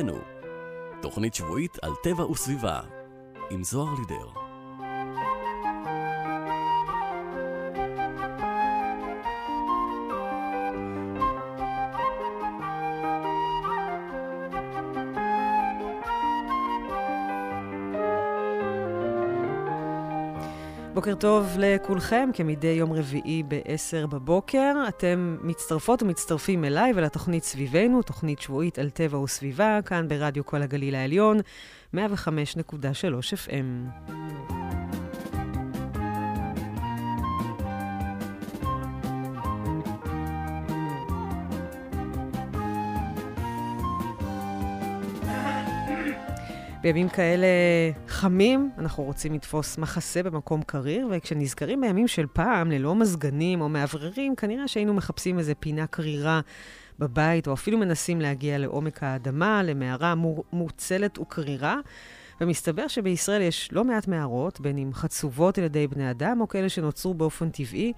סביבנו. תוכנית שבועית על טבע וסביבה, עם זוהר לידר. בוקר טוב לכולכם, כמדי יום רביעי ב-10 בבוקר. אתם מצטרפות ומצטרפים אליי ולתוכנית סביבנו, תוכנית שבועית על טבע וסביבה, כאן ברדיו כל הגליל העליון, 105.3 FM. בימים כאלה חמים, אנחנו רוצים לתפוס מחסה במקום קריר, וכשנזכרים בימים של פעם, ללא מזגנים או מאווררים, כנראה שהיינו מחפשים איזה פינה קרירה בבית, או אפילו מנסים להגיע לעומק האדמה, למערה מוצלת וקרירה. ומסתבר שבישראל יש לא מעט מערות, בין אם חצובות על ידי בני אדם, או כאלה שנוצרו באופן טבעי,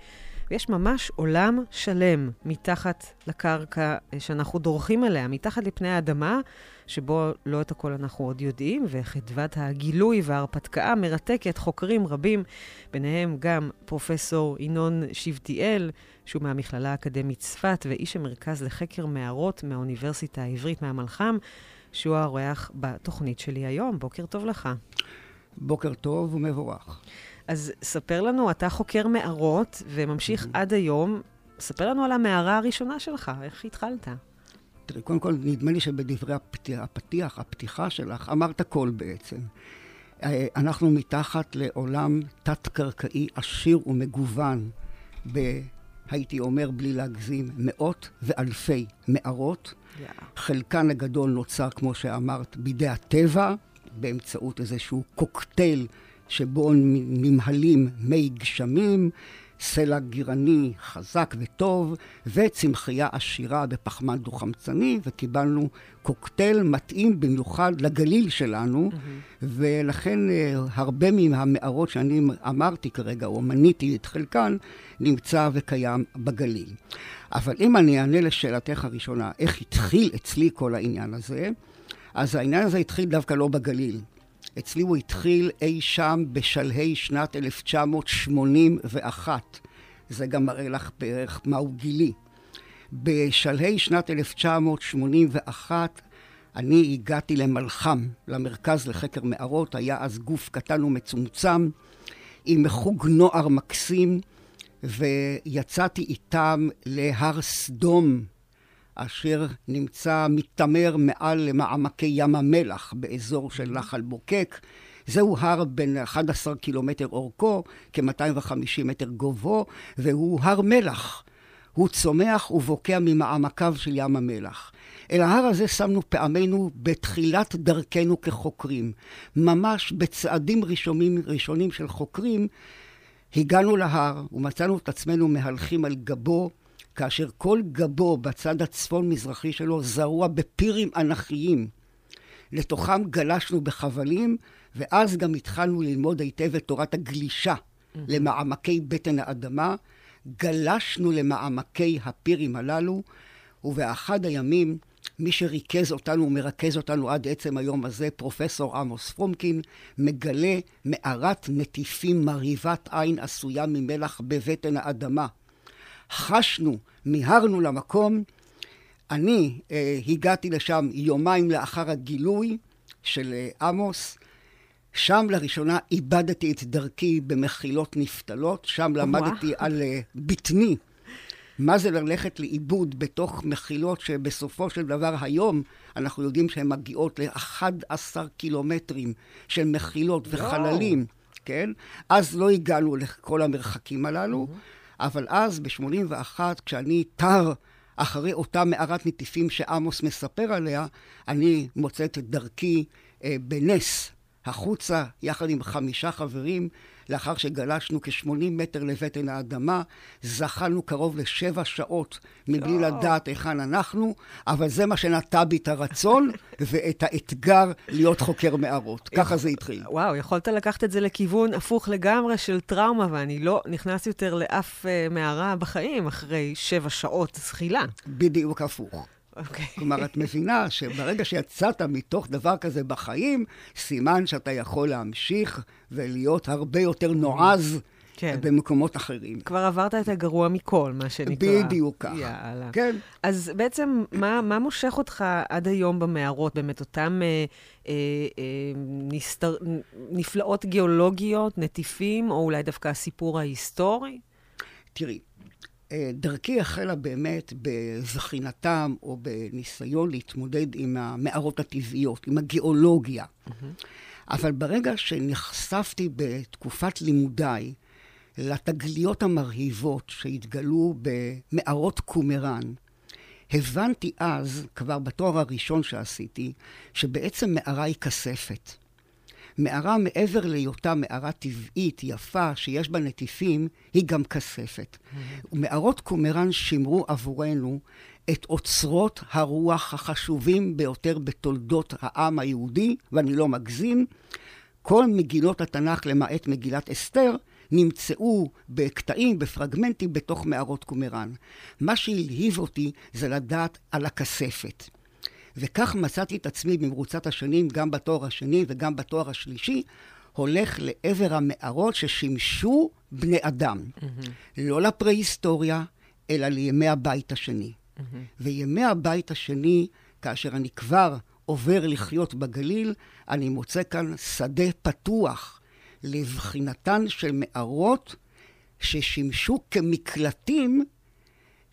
ויש ממש עולם שלם מתחת לקרקע שאנחנו דורכים עליה, מתחת לפני האדמה, שבו לא את הכל אנחנו עוד יודעים, וחדוות הגילוי וההרפתקה מרתקת חוקרים רבים, ביניהם גם פרופסור ינון שבטיאל, שהוא מהמכללה האקדמית צפת, ואיש המרכז לחקר מערות מהאוניברסיטה העברית מהמלחם, שהוא האורח בתוכנית שלי היום. בוקר טוב לך. בוקר טוב ומבורך. אז ספר לנו, אתה חוקר מערות וממשיך mm-hmm. עד היום. ספר לנו על המערה הראשונה שלך, איך התחלת? תראי, קודם כל, נדמה לי שבדברי הפתיח, הפתיח, הפתיחה שלך, אמרת הכל בעצם. אה, אנחנו מתחת לעולם תת-קרקעי עשיר ומגוון, ב... הייתי אומר, בלי להגזים, מאות ואלפי מערות. Yeah. חלקן הגדול נוצר, כמו שאמרת, בידי הטבע, באמצעות איזשהו קוקטייל שבו נמהלים מי גשמים, סלע גירני חזק וטוב, וצמחייה עשירה בפחמן דו-חמצני, וקיבלנו קוקטייל מתאים במיוחד לגליל שלנו, mm-hmm. ולכן אה, הרבה מהמערות שאני אמרתי כרגע, או מניתי את חלקן, נמצא וקיים בגליל. אבל אם אני אענה לשאלתך הראשונה, איך התחיל אצלי כל העניין הזה, אז העניין הזה התחיל דווקא לא בגליל. אצלי הוא התחיל אי שם בשלהי שנת 1981. זה גם מראה לך בערך מהו גילי. בשלהי שנת 1981 אני הגעתי למלחם, למרכז לחקר מערות, היה אז גוף קטן ומצומצם, עם חוג נוער מקסים, ויצאתי איתם להר סדום אשר נמצא מתעמר מעל למעמקי ים המלח באזור של נחל בוקק. זהו הר בין 11 קילומטר אורכו, כ-250 מטר גובהו, והוא הר מלח. הוא צומח ובוקע ממעמקיו של ים המלח. אל ההר הזה שמנו פעמינו בתחילת דרכנו כחוקרים. ממש בצעדים ראשונים, ראשונים של חוקרים, הגענו להר ומצאנו את עצמנו מהלכים על גבו כאשר כל גבו בצד הצפון-מזרחי שלו זרוע בפירים אנכיים. לתוכם גלשנו בחבלים, ואז גם התחלנו ללמוד היטב את תורת הגלישה mm-hmm. למעמקי בטן האדמה. גלשנו למעמקי הפירים הללו, ובאחד הימים מי שריכז אותנו ומרכז אותנו עד עצם היום הזה, פרופסור עמוס פרומקין, מגלה מערת נטיפים מרהיבת עין עשויה ממלח בבטן האדמה. חשנו, מיהרנו למקום. אני אה, הגעתי לשם יומיים לאחר הגילוי של אה, עמוס. שם לראשונה איבדתי את דרכי במחילות נפתלות, שם למדתי וואו. על אה, בטני. מה זה ללכת לאיבוד בתוך מחילות שבסופו של דבר היום אנחנו יודעים שהן מגיעות ל-11 קילומטרים של מחילות וחללים, כן? אז לא הגענו לכל המרחקים הללו. Mm-hmm. אבל אז, ב-81, כשאני תר אחרי אותה מערת נטיפים שעמוס מספר עליה, אני מוצאת את דרכי אה, בנס החוצה, יחד עם חמישה חברים, לאחר שגלשנו כ-80 מטר לבטן האדמה, זחלנו קרוב לשבע שעות מבלי. לדעת היכן אנחנו, אבל זה מה שנטע בי את הרצון ואת האתגר להיות חוקר מערות. ככה זה התחיל. וואו, יכולת לקחת את זה לכיוון הפוך לגמרי של טראומה, ואני לא נכנס יותר לאף uh, מערה בחיים אחרי שבע שעות זחילה. בדיוק הפוך. אוקיי. כלומר, את מבינה שברגע שיצאת מתוך דבר כזה בחיים, סימן שאתה יכול להמשיך ולהיות הרבה יותר נועז כן. במקומות אחרים. כבר עברת את הגרוע מכל, מה שנקרא. בדיוק ככה. יאללה. כן. אז בעצם, מה, מה מושך אותך עד היום במערות? באמת, אותן אה, אה, אה, נסתר, נפלאות גיאולוגיות, נטיפים, או אולי דווקא הסיפור ההיסטורי? תראי, דרכי החלה באמת בזכינתם או בניסיון להתמודד עם המערות הטבעיות, עם הגיאולוגיה. Mm-hmm. אבל ברגע שנחשפתי בתקופת לימודיי לתגליות המרהיבות שהתגלו במערות קומראן, הבנתי אז, כבר בתואר הראשון שעשיתי, שבעצם מערה היא כספת. מערה מעבר להיותה מערה טבעית, יפה, שיש בה נטיפים, היא גם כספת. Mm-hmm. ומערות קומראן שימרו עבורנו את אוצרות הרוח החשובים ביותר בתולדות העם היהודי, ואני לא מגזים. כל מגילות התנ"ך, למעט מגילת אסתר, נמצאו בקטעים, בפרגמנטים, בתוך מערות קומראן. מה שהלהיב אותי זה לדעת על הכספת. וכך מצאתי את עצמי במרוצת השנים, גם בתואר השני וגם בתואר השלישי, הולך לעבר המערות ששימשו בני אדם. Mm-hmm. לא לפרה-היסטוריה, אלא לימי הבית השני. Mm-hmm. וימי הבית השני, כאשר אני כבר עובר לחיות בגליל, אני מוצא כאן שדה פתוח לבחינתן של מערות ששימשו כמקלטים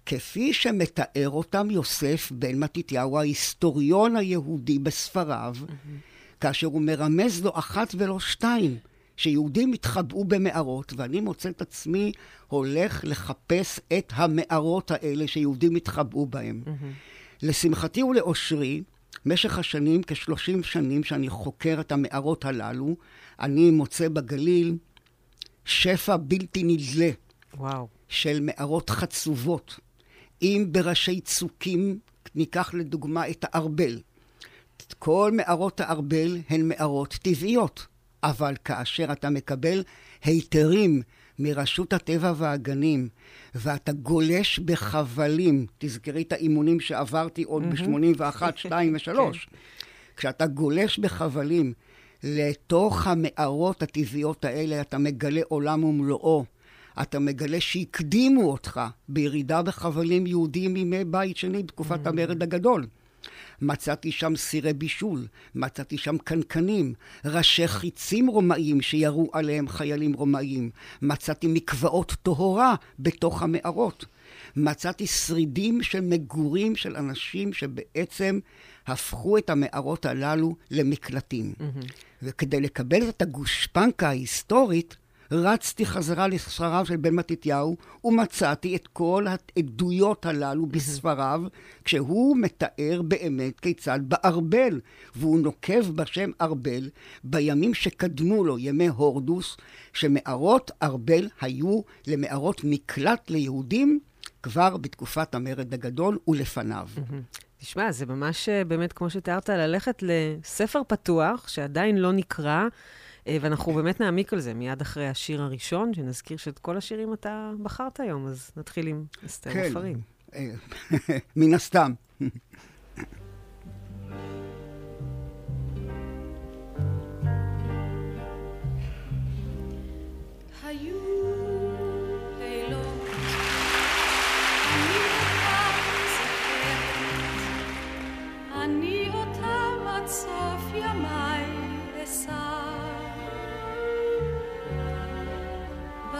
כפי שמתאר אותם יוסף בן מתתיהו, ההיסטוריון היהודי בספריו, mm-hmm. כאשר הוא מרמז לו אחת ולא שתיים, שיהודים התחבאו במערות, ואני מוצא את עצמי הולך לחפש את המערות האלה שיהודים התחבאו בהם. Mm-hmm. לשמחתי ולאושרי, משך השנים, כשלושים שנים שאני חוקר את המערות הללו, אני מוצא בגליל שפע בלתי נדלה. וואו. של מערות חצובות, אם בראשי צוקים, ניקח לדוגמה את הארבל. כל מערות הארבל הן מערות טבעיות, אבל כאשר אתה מקבל היתרים מרשות הטבע והגנים, ואתה גולש בחבלים, תזכרי את האימונים שעברתי עוד ב-81, 2 ו-3, כשאתה גולש בחבלים לתוך המערות הטבעיות האלה, אתה מגלה עולם ומלואו. אתה מגלה שהקדימו אותך בירידה בחבלים יהודיים מימי בית שני בתקופת mm. המרד הגדול. מצאתי שם סירי בישול, מצאתי שם קנקנים, ראשי חיצים רומאים שירו עליהם חיילים רומאים, מצאתי מקוואות טהרה בתוך המערות, מצאתי שרידים של מגורים של אנשים שבעצם הפכו את המערות הללו למקלטים. Mm-hmm. וכדי לקבל את הגושפנקה ההיסטורית, רצתי חזרה לספריו של בן מתתיהו, ומצאתי את כל העדויות הללו בספריו, כשהוא מתאר באמת כיצד בארבל, והוא נוקב בשם ארבל, בימים שקדמו לו, ימי הורדוס, שמערות ארבל היו למערות מקלט ליהודים כבר בתקופת המרד הגדול ולפניו. תשמע, זה ממש אה, באמת, כמו שתיארת, ללכת לספר פתוח, שעדיין לא נקרא, ואנחנו באמת נעמיק על זה מיד אחרי השיר הראשון, שנזכיר שאת כל השירים אתה בחרת היום, אז נתחיל עם אסתר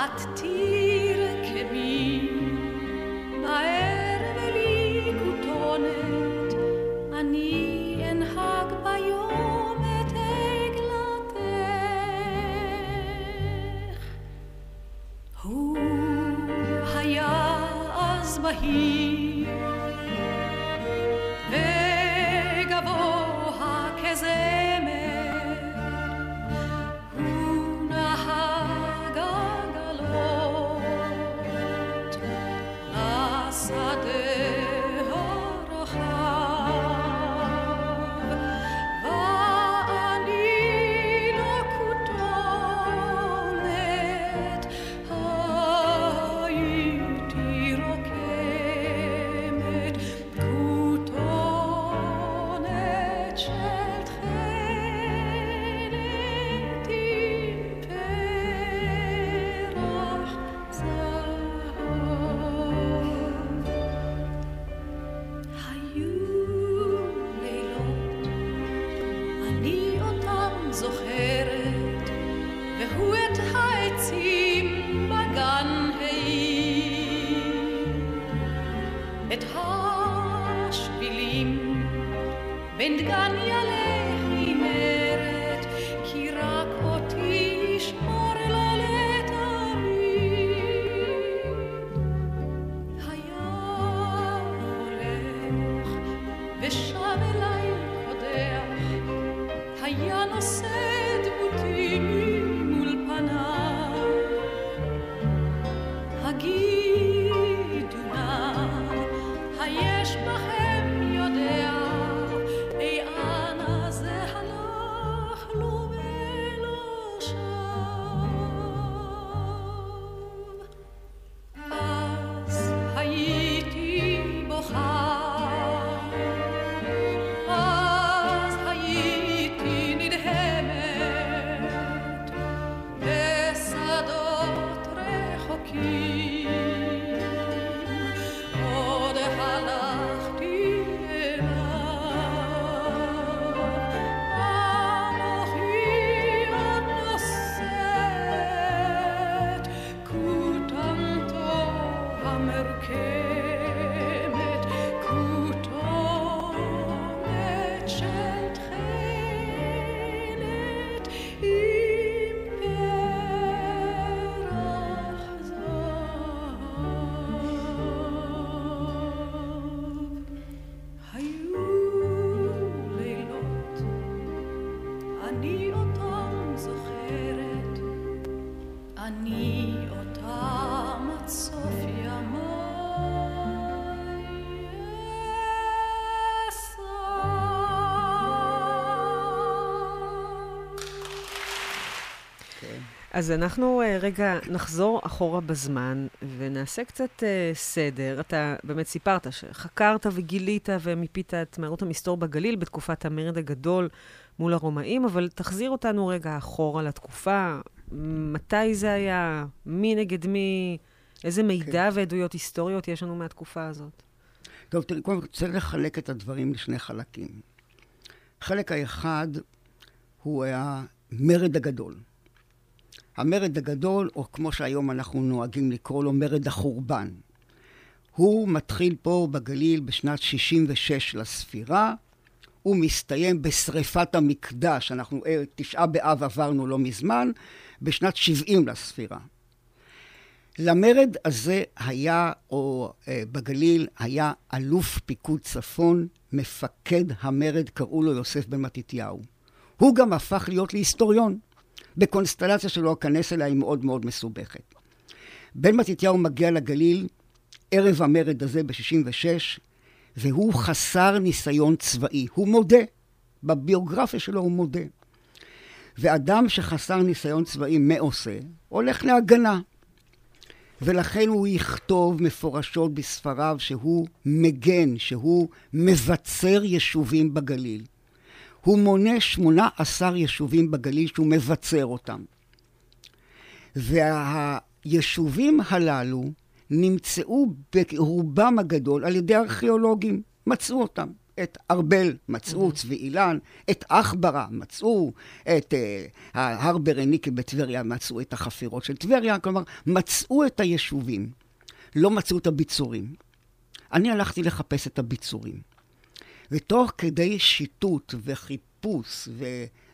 מן הסתם. בהיר, my mache אז אנחנו uh, רגע נחזור אחורה בזמן ונעשה קצת uh, סדר. אתה באמת סיפרת שחקרת וגילית ומיפית את מערות המסתור בגליל בתקופת המרד הגדול מול הרומאים, אבל תחזיר אותנו רגע אחורה לתקופה. מתי זה היה? מי נגד מי? איזה מידע כן. ועדויות היסטוריות יש לנו מהתקופה הזאת? טוב, תראי, קודם כל צריך לחלק את הדברים לשני חלקים. החלק האחד הוא המרד הגדול. המרד הגדול, או כמו שהיום אנחנו נוהגים לקרוא לו, מרד החורבן. הוא מתחיל פה בגליל בשנת 66 לספירה, הוא מסתיים בשריפת המקדש, אנחנו אה, תשעה באב עברנו לא מזמן, בשנת 70 לספירה. למרד הזה היה, או אה, בגליל, היה אלוף פיקוד צפון, מפקד המרד, קראו לו יוסף בן מתתיהו. הוא גם הפך להיות להיסטוריון. בקונסטלציה שלא אכנס אליה היא מאוד מאוד מסובכת. בן מתתיהו מגיע לגליל ערב המרד הזה ב-66, והוא חסר ניסיון צבאי. הוא מודה, בביוגרפיה שלו הוא מודה. ואדם שחסר ניסיון צבאי, מה עושה? הולך להגנה. ולכן הוא יכתוב מפורשות בספריו שהוא מגן, שהוא מבצר יישובים בגליל. הוא מונה 18 יישובים בגליל שהוא מבצר אותם. והיישובים הללו נמצאו ברובם הגדול על ידי ארכיאולוגים, מצאו אותם. את ארבל מצאו, mm-hmm. צבי אילן, את עכברה מצאו, את uh, הר ברניקי בטבריה מצאו את החפירות של טבריה, כלומר, מצאו את היישובים, לא מצאו את הביצורים. אני הלכתי לחפש את הביצורים. ותוך כדי שיטוט וחיפוש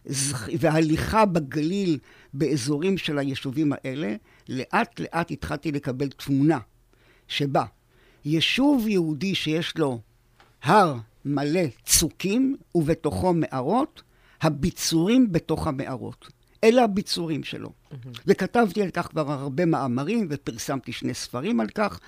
וזכ... והליכה בגליל באזורים של היישובים האלה, לאט לאט התחלתי לקבל תמונה שבה יישוב יהודי שיש לו הר מלא צוקים ובתוכו מערות, הביצורים בתוך המערות. אלה הביצורים שלו. Mm-hmm. וכתבתי על כך כבר הרבה מאמרים ופרסמתי שני ספרים על כך.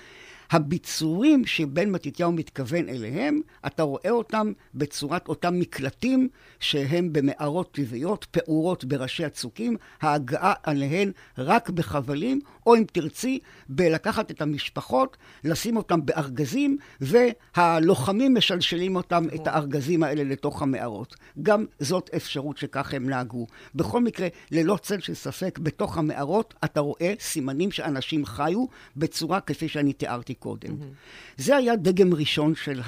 הביצורים שבן מתתיהו מתכוון אליהם, אתה רואה אותם בצורת אותם מקלטים שהם במערות טבעיות, פעורות בראשי הצוקים, ההגעה עליהן רק בחבלים, או אם תרצי, בלקחת את המשפחות, לשים אותם בארגזים, והלוחמים משלשלים אותם, את הארגזים האלה לתוך המערות. גם זאת אפשרות שכך הם נהגו. בכל מקרה, ללא צל של ספק, בתוך המערות אתה רואה סימנים שאנשים חיו בצורה כפי שאני תיארתי קודם. Mm-hmm. זה היה דגם ראשון של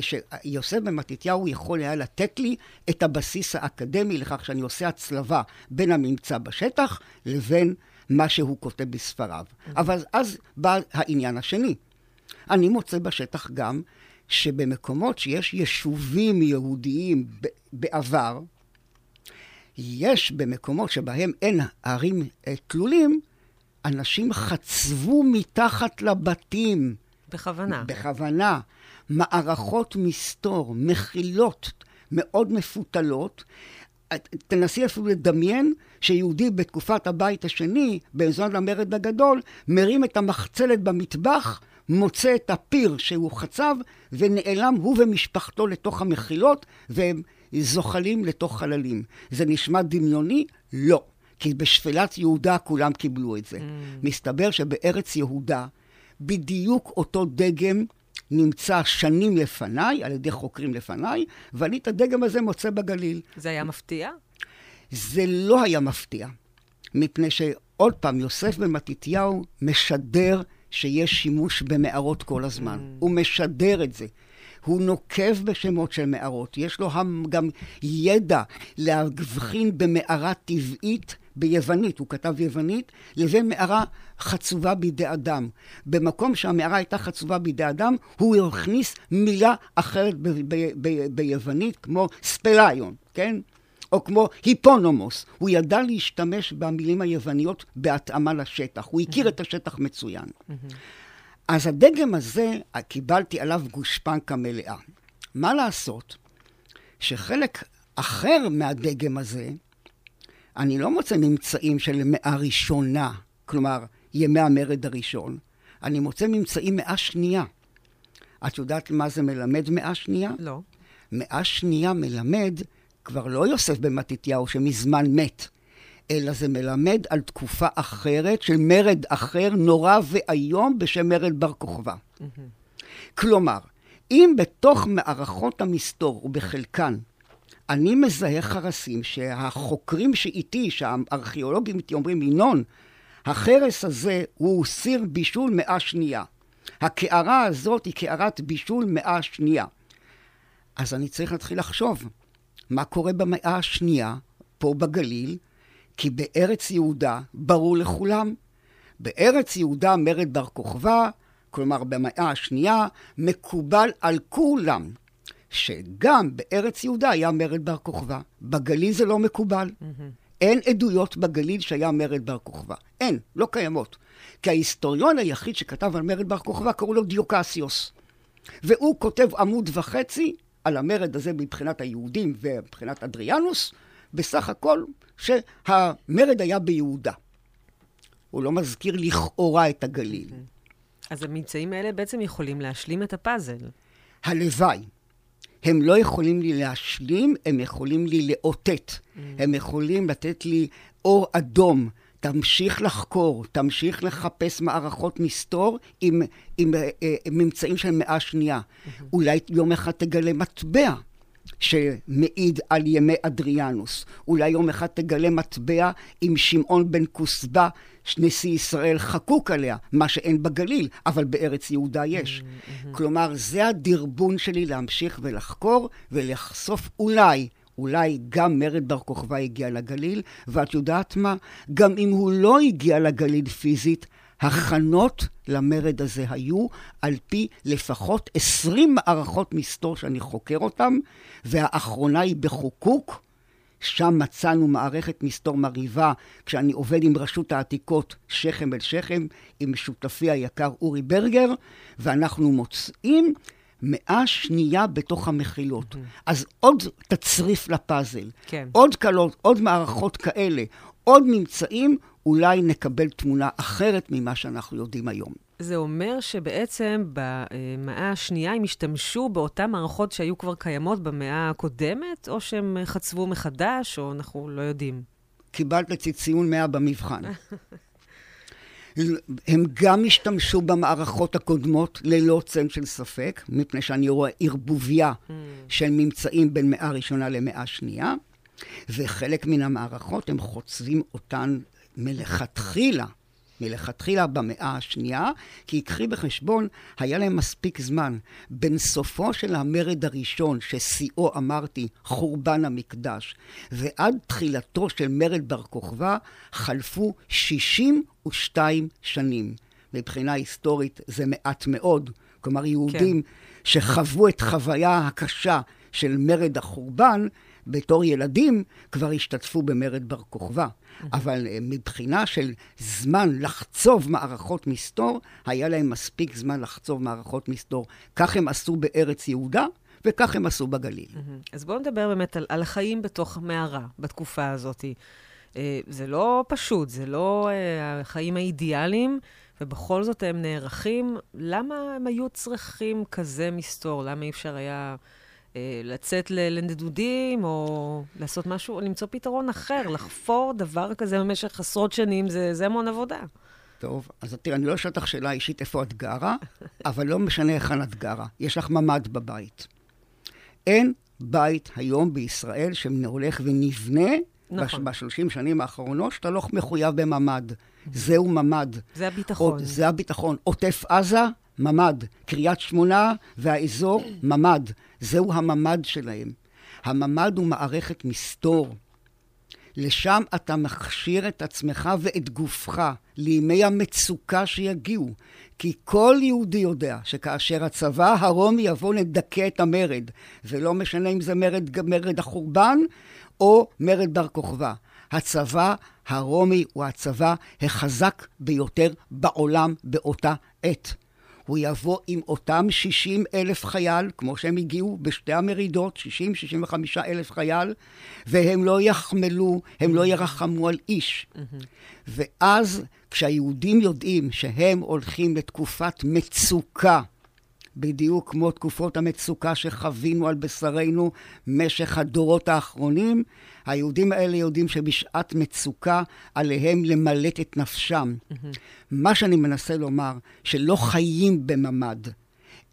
שיוסף בן מתתיהו יכול היה לתת לי את הבסיס האקדמי לכך שאני עושה הצלבה בין הממצא בשטח לבין מה שהוא כותב בספריו. אבל אז בא העניין השני. אני מוצא בשטח גם שבמקומות שיש יישובים יהודיים בעבר, יש במקומות שבהם אין ערים אה, תלולים, אנשים חצבו מתחת לבתים. בכוונה. בכוונה. מערכות מסתור, מחילות מאוד מפותלות. תנסי אפילו לדמיין שיהודי בתקופת הבית השני, באזור המרד הגדול, מרים את המחצלת במטבח, מוצא את הפיר שהוא חצב, ונעלם הוא ומשפחתו לתוך המחילות, והם זוחלים לתוך חללים. זה נשמע דמיוני? לא. כי בשפלת יהודה כולם קיבלו את זה. Mm. מסתבר שבארץ יהודה, בדיוק אותו דגם נמצא שנים לפניי, על ידי חוקרים לפניי, ואני את הדגם הזה מוצא בגליל. זה היה מפתיע? זה לא היה מפתיע, מפני שעוד פעם, יוסף בן מתתיהו משדר שיש שימוש במערות כל הזמן. Mm. הוא משדר את זה. הוא נוקב בשמות של מערות. יש לו גם ידע להבחין במערה טבעית ביוונית, הוא כתב יוונית, לבין מערה חצובה בידי אדם. במקום שהמערה הייתה חצובה בידי אדם, הוא הכניס מילה אחרת ביוונית, כמו ספליון, כן? או כמו היפונומוס. הוא ידע להשתמש במילים היווניות בהתאמה לשטח. הוא הכיר את השטח מצוין. אז הדגם הזה, קיבלתי עליו גושפנקה מלאה. מה לעשות שחלק אחר מהדגם הזה, אני לא מוצא ממצאים של מאה ראשונה, כלומר, ימי המרד הראשון. אני מוצא ממצאים מאה שנייה. את יודעת מה זה מלמד מאה שנייה? לא. מאה שנייה מלמד כבר לא יוסף בן מתתיהו שמזמן מת, אלא זה מלמד על תקופה אחרת של מרד אחר נורא ואיום בשם מרד בר כוכבא. כלומר, אם בתוך מערכות המסתור ובחלקן אני מזהה חרסים שהחוקרים שאיתי, שהארכיאולוגים איתי אומרים, ינון, החרס הזה הוא סיר בישול מאה שנייה. הקערה הזאת היא קערת בישול מאה שנייה. אז אני צריך להתחיל לחשוב, מה קורה במאה השנייה, פה בגליל, כי בארץ יהודה ברור לכולם. בארץ יהודה מרד בר כוכבא, כלומר במאה השנייה, מקובל על כולם שגם בארץ יהודה היה מרד בר כוכבא. בגליל זה לא מקובל. Mm-hmm. אין עדויות בגליל שהיה מרד בר כוכבא. אין, לא קיימות. כי ההיסטוריון היחיד שכתב על מרד בר כוכבא קראו לו דיוקסיוס. והוא כותב עמוד וחצי על המרד הזה מבחינת היהודים ומבחינת אדריאנוס, בסך הכל שהמרד היה ביהודה. הוא לא מזכיר לכאורה את הגליל. אז הממצאים האלה בעצם יכולים להשלים את הפאזל. הלוואי. הם לא יכולים לי להשלים, הם יכולים לי לאותת. Mm. הם יכולים לתת לי אור אדום. תמשיך לחקור, תמשיך לחפש מערכות מסתור עם, עם, עם, אה, עם ממצאים של מאה שנייה. אולי יום אחד תגלה מטבע. שמעיד על ימי אדריאנוס. אולי יום אחד תגלה מטבע עם שמעון בן כוסבא, נשיא ישראל חקוק עליה, מה שאין בגליל, אבל בארץ יהודה יש. Mm-hmm. כלומר, זה הדרבון שלי להמשיך ולחקור ולחשוף אולי אולי גם מרד בר כוכבא הגיע לגליל, ואת יודעת מה? גם אם הוא לא הגיע לגליל פיזית, הכנות למרד הזה היו על פי לפחות 20 מערכות מסתור שאני חוקר אותן, והאחרונה היא בחוקוק. שם מצאנו מערכת מסתור מרהיבה, כשאני עובד עם רשות העתיקות שכם אל שכם, עם שותפי היקר אורי ברגר, ואנחנו מוצאים מאה שנייה בתוך המחילות. Mm-hmm. אז עוד תצריף לפאזל. כן. עוד קלות, עוד מערכות כאלה, עוד ממצאים, אולי נקבל תמונה אחרת ממה שאנחנו יודעים היום. זה אומר שבעצם במאה השנייה הם השתמשו באותן מערכות שהיו כבר קיימות במאה הקודמת, או שהם חצבו מחדש, או אנחנו לא יודעים? קיבלת אצלי ציון 100 במבחן. הם גם השתמשו במערכות הקודמות ללא צל של ספק, מפני שאני רואה ערבוביה mm. של ממצאים בין מאה ראשונה למאה שנייה, וחלק מן המערכות הם חוצבים אותן מלכתחילה מלכתחילה במאה השנייה, כי קחי בחשבון, היה להם מספיק זמן. בין סופו של המרד הראשון, ששיאו אמרתי, חורבן המקדש, ועד תחילתו של מרד בר כוכבא, חלפו 62 שנים. מבחינה היסטורית זה מעט מאוד. כלומר, יהודים כן. שחוו את חוויה הקשה של מרד החורבן, בתור ילדים כבר השתתפו במרד בר כוכבא. אבל אה, מבחינה של זמן לחצוב מערכות מסתור, היה להם מספיק זמן לחצוב מערכות מסתור. כך הם עשו בארץ יהודה, וכך הם עשו בגליל. אז בואו נדבר באמת על, על החיים בתוך מערה בתקופה הזאת. אה, זה לא פשוט, זה לא אה, החיים האידיאליים, ובכל זאת הם נערכים. למה הם היו צריכים כזה מסתור? למה אי אפשר היה... אה, לצאת לנדודים, או לעשות משהו, או למצוא פתרון אחר, לחפור דבר כזה במשך עשרות שנים, זה, זה המון עבודה. טוב, אז תראה, אני לא אשאל אותך שאלה אישית איפה את גרה, אבל לא משנה היכן את גרה. יש לך ממ"ד בבית. אין בית היום בישראל שהולך ונבנה נכון. בשלושים שנים האחרונות, שאתה לא מחויב בממ"ד. זהו ממ"ד. זה הביטחון. עוד, זה הביטחון. עוטף עזה, ממ"ד. קריית שמונה והאזור, ממ"ד. זהו הממ"ד שלהם. הממ"ד הוא מערכת מסתור. לשם אתה מכשיר את עצמך ואת גופך לימי המצוקה שיגיעו. כי כל יהודי יודע שכאשר הצבא הרומי יבוא לדכא את המרד, ולא משנה אם זה מרד, מרד החורבן או מרד בר כוכבא, הצבא הרומי הוא הצבא החזק ביותר בעולם באותה עת. הוא יבוא עם אותם 60 אלף חייל, כמו שהם הגיעו בשתי המרידות, 60-65 אלף חייל, והם לא יחמלו, הם לא ירחמו על איש. ואז, כשהיהודים יודעים שהם הולכים לתקופת מצוקה, בדיוק כמו תקופות המצוקה שחווינו על בשרנו משך הדורות האחרונים, היהודים האלה יודעים שבשעת מצוקה עליהם למלט את נפשם. Mm-hmm. מה שאני מנסה לומר, שלא חיים בממ"ד,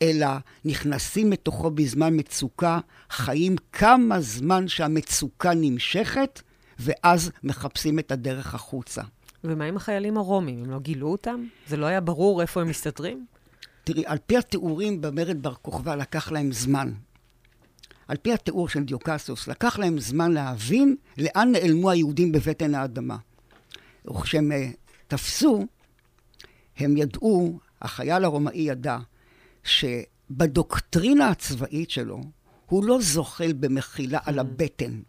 אלא נכנסים לתוכו בזמן מצוקה, חיים כמה זמן שהמצוקה נמשכת, ואז מחפשים את הדרך החוצה. ומה עם החיילים הרומים? הם לא גילו אותם? זה לא היה ברור איפה הם מסתתרים? תראי, על פי התיאורים במרד בר כוכבא לקח להם זמן. על פי התיאור של דיוקסיוס, לקח להם זמן להבין לאן נעלמו היהודים בבטן האדמה. וכשהם uh, תפסו, הם ידעו, החייל הרומאי ידע, שבדוקטרינה הצבאית שלו, הוא לא זוחל במחילה על mm. הבטן,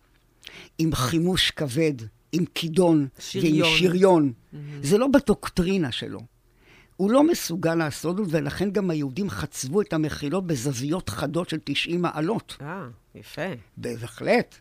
עם חימוש כבד, עם כידון ועם שריון. Mm-hmm. זה לא בדוקטרינה שלו. הוא לא מסוגל לעשות זאת, ולכן גם היהודים חצבו את המחילות בזוויות חדות של 90 מעלות. אה, יפה. בהחלט.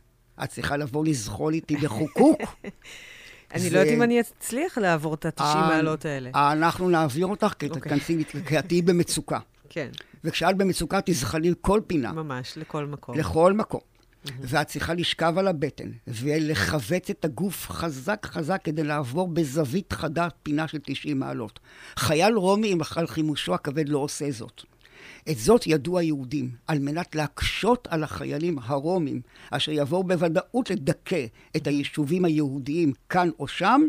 את צריכה לבוא לזחול איתי בחוקוק. אני לא יודעת אם אני אצליח לעבור את ה-90 מעלות האלה. אנחנו נעביר אותך, כי אוקיי. תכנסי, כי את תהיי במצוקה. כן. וכשאת במצוקה, תזחלי כל פינה. ממש, לכל מקום. לכל מקום. ואת צריכה לשכב על הבטן ולכווץ את הגוף חזק חזק כדי לעבור בזווית חדה פינה של 90 מעלות. חייל רומי עם אחל חימושו הכבד לא עושה זאת. את זאת ידעו היהודים, על מנת להקשות על החיילים הרומים, אשר יבואו בוודאות לדכא את היישובים היהודיים כאן או שם,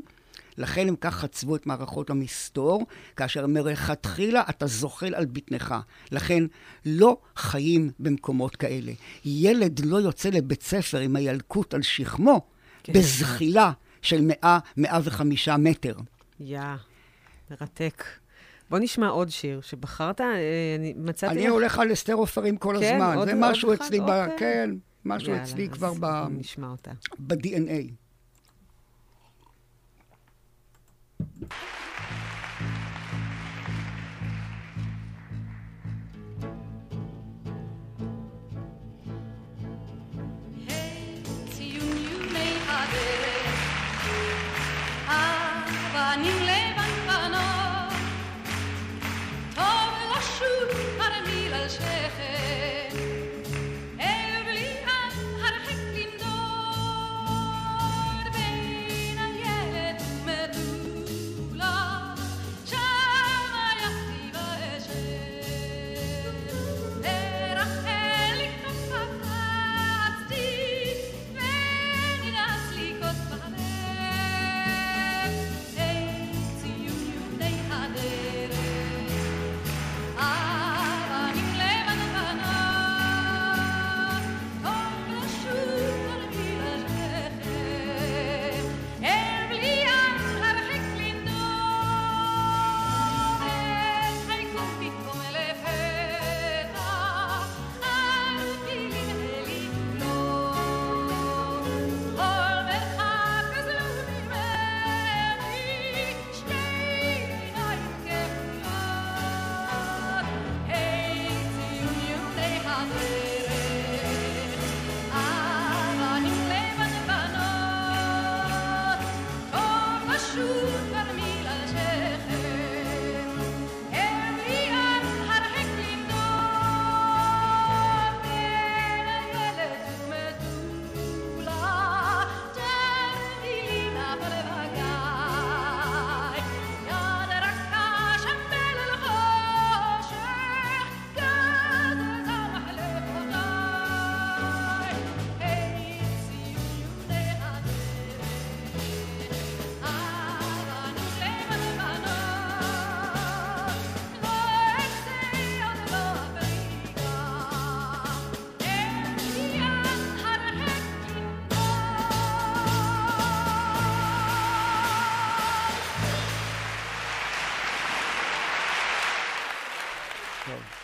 לכן הם כך חצבו את מערכות המסתור, כאשר מלכתחילה אתה זוחל על בטנך. לכן לא חיים במקומות כאלה. ילד לא יוצא לבית ספר עם הילקוט על שכמו כן. בזחילה של 100-105 מטר. יא, מרתק. בוא נשמע עוד שיר שבחרת, אה, אני מצאתי... אני לך... הולך על אסתר עופרים כל כן, הזמן. עוד, זה עוד משהו אצלי, ב... אוקיי. כן, משהו יאללה, אצלי כבר ב... נשמע אותה. ב-DNA. Thank you.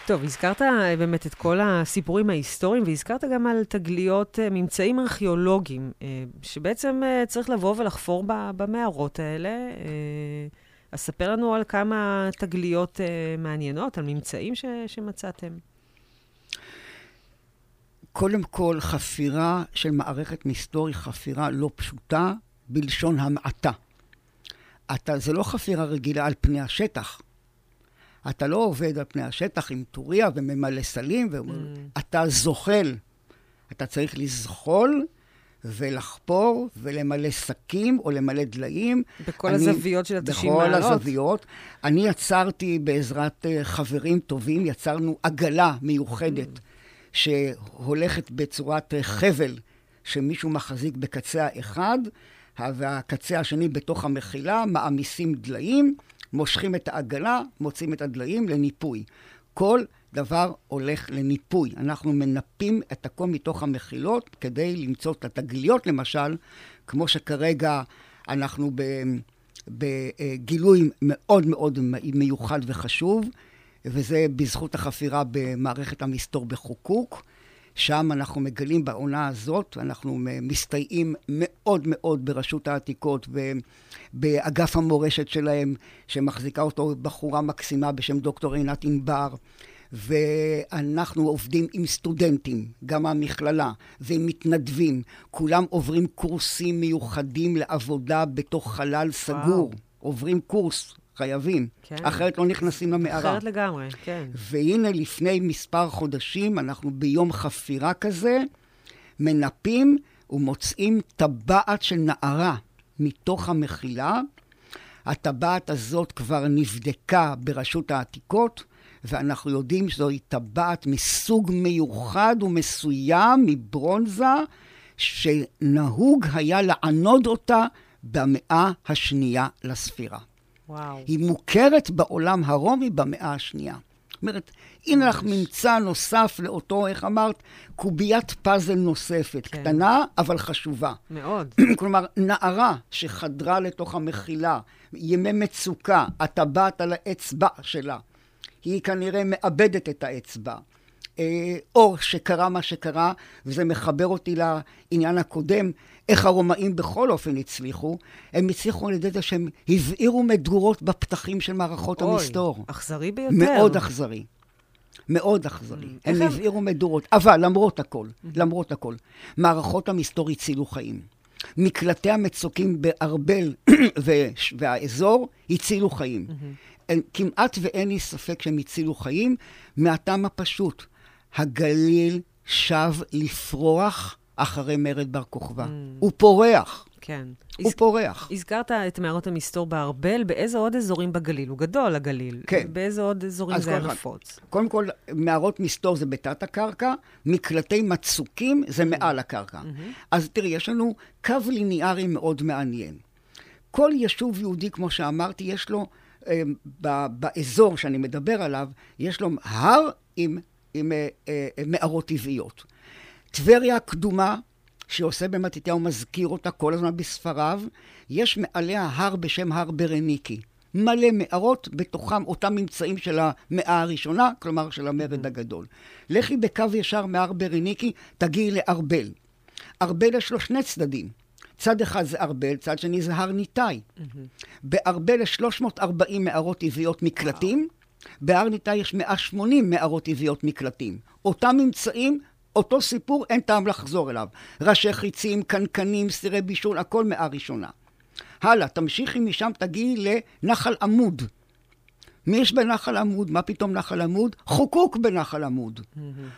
טוב, הזכרת אה, באמת את כל הסיפורים ההיסטוריים, והזכרת גם על תגליות, אה, ממצאים ארכיאולוגיים, אה, שבעצם צריך לבוא ולחפור במערות האלה. אז ספר לנו על כמה תגליות מעניינות, על ממצאים ש, שמצאתם. קודם כל, חפירה של מערכת מסתור היא חפירה לא פשוטה, בלשון המעטה. אתה, זה לא חפירה רגילה על פני השטח. אתה לא עובד על פני השטח עם טוריה וממלא סלים, ואתה mm. זוחל. אתה צריך לזחול ולחפור ולמלא שקים או למלא דליים. בכל אני, הזוויות של ה-90 מעלות? בכל הזוויות. אני יצרתי בעזרת uh, חברים טובים, יצרנו עגלה מיוחדת mm. שהולכת בצורת uh, חבל שמישהו מחזיק בקצה האחד, והקצה השני בתוך המחילה, מעמיסים דליים. מושכים את העגלה, מוצאים את הדליים לניפוי. כל דבר הולך לניפוי. אנחנו מנפים את הכל מתוך המחילות כדי למצוא את התגליות, למשל, כמו שכרגע אנחנו בגילוי מאוד מאוד מיוחד וחשוב, וזה בזכות החפירה במערכת המסתור בחוקוק. שם אנחנו מגלים בעונה הזאת, אנחנו מסתייעים מאוד מאוד ברשות העתיקות ובאגף המורשת שלהם, שמחזיקה אותו בחורה מקסימה בשם דוקטור עינת ענבר. ואנחנו עובדים עם סטודנטים, גם מהמכללה, ועם מתנדבים. כולם עוברים קורסים מיוחדים לעבודה בתוך חלל סגור. וואו. עוברים קורס חייבים. כן. אחרת לא נכנסים למערה. אחרת לגמרי, כן. והנה, לפני מספר חודשים, אנחנו ביום חפירה כזה, מנפים ומוצאים טבעת של נערה מתוך המחילה. הטבעת הזאת כבר נבדקה ברשות העתיקות, ואנחנו יודעים שזוהי טבעת מסוג מיוחד ומסוים מברונזה, שנהוג היה לענוד אותה במאה השנייה לספירה. וואו. היא מוכרת בעולם הרומי במאה השנייה. זאת אומרת, הנה לך ממצא נוסף לאותו, איך אמרת, קוביית פאזל נוספת, כן. קטנה אבל חשובה. מאוד. כלומר, נערה שחדרה לתוך המחילה, ימי מצוקה, הטבעת על האצבע שלה, היא כנראה מאבדת את האצבע. אה, או שקרה מה שקרה, וזה מחבר אותי לעניין הקודם, איך הרומאים בכל אופן הצליחו, הם הצליחו על ידי זה שהם הבעירו מדורות בפתחים של מערכות אוי, המסתור. אוי, אכזרי ביותר. מאוד אכזרי. מאוד אכזרי. Mm. הם הבעירו מדורות. אבל למרות הכל, mm-hmm. למרות הכל, מערכות המסתור הצילו חיים. מקלטי המצוקים בארבל והאזור הצילו חיים. Mm-hmm. כמעט ואין לי ספק שהם הצילו חיים, מהטעם הפשוט. הגליל שב לפרוח אחרי מרד בר כוכבא. Mm. הוא פורח. כן. הוא הז... פורח. הזכרת את מערות המסתור בארבל, באיזה עוד אזורים בגליל? הוא גדול, הגליל. כן. באיזה עוד אזורים זה היה נפוץ? קודם כל, מערות מסתור זה בתת הקרקע, מקלטי מצוקים זה mm. מעל הקרקע. Mm-hmm. אז תראי, יש לנו קו ליניארי מאוד מעניין. כל יישוב יהודי, כמו שאמרתי, יש לו, אה, ב- באזור שאני מדבר עליו, יש לו הר עם, עם אה, אה, מערות טבעיות. טבריה הקדומה, שעושה במתתיהו מזכיר אותה כל הזמן בספריו, יש מעליה הר בשם הר ברניקי. מלא מערות, בתוכם אותם ממצאים של המאה הראשונה, כלומר של המרד הגדול. לכי בקו ישר מהר ברניקי, תגיעי לארבל. ארבל יש לו שני צדדים. צד אחד זה ארבל, צד שני זה הר ניתאי. בארבל יש 340 מערות טבעיות מקלטים, בהר ניתאי יש 180 מערות טבעיות מקלטים. אותם ממצאים אותו סיפור, אין טעם לחזור אליו. ראשי חיצים, קנקנים, סירי בישול, הכל מאה ראשונה. הלאה, תמשיכי משם, תגיעי לנחל עמוד. מי יש בנחל עמוד? מה פתאום נחל עמוד? חוקוק בנחל עמוד.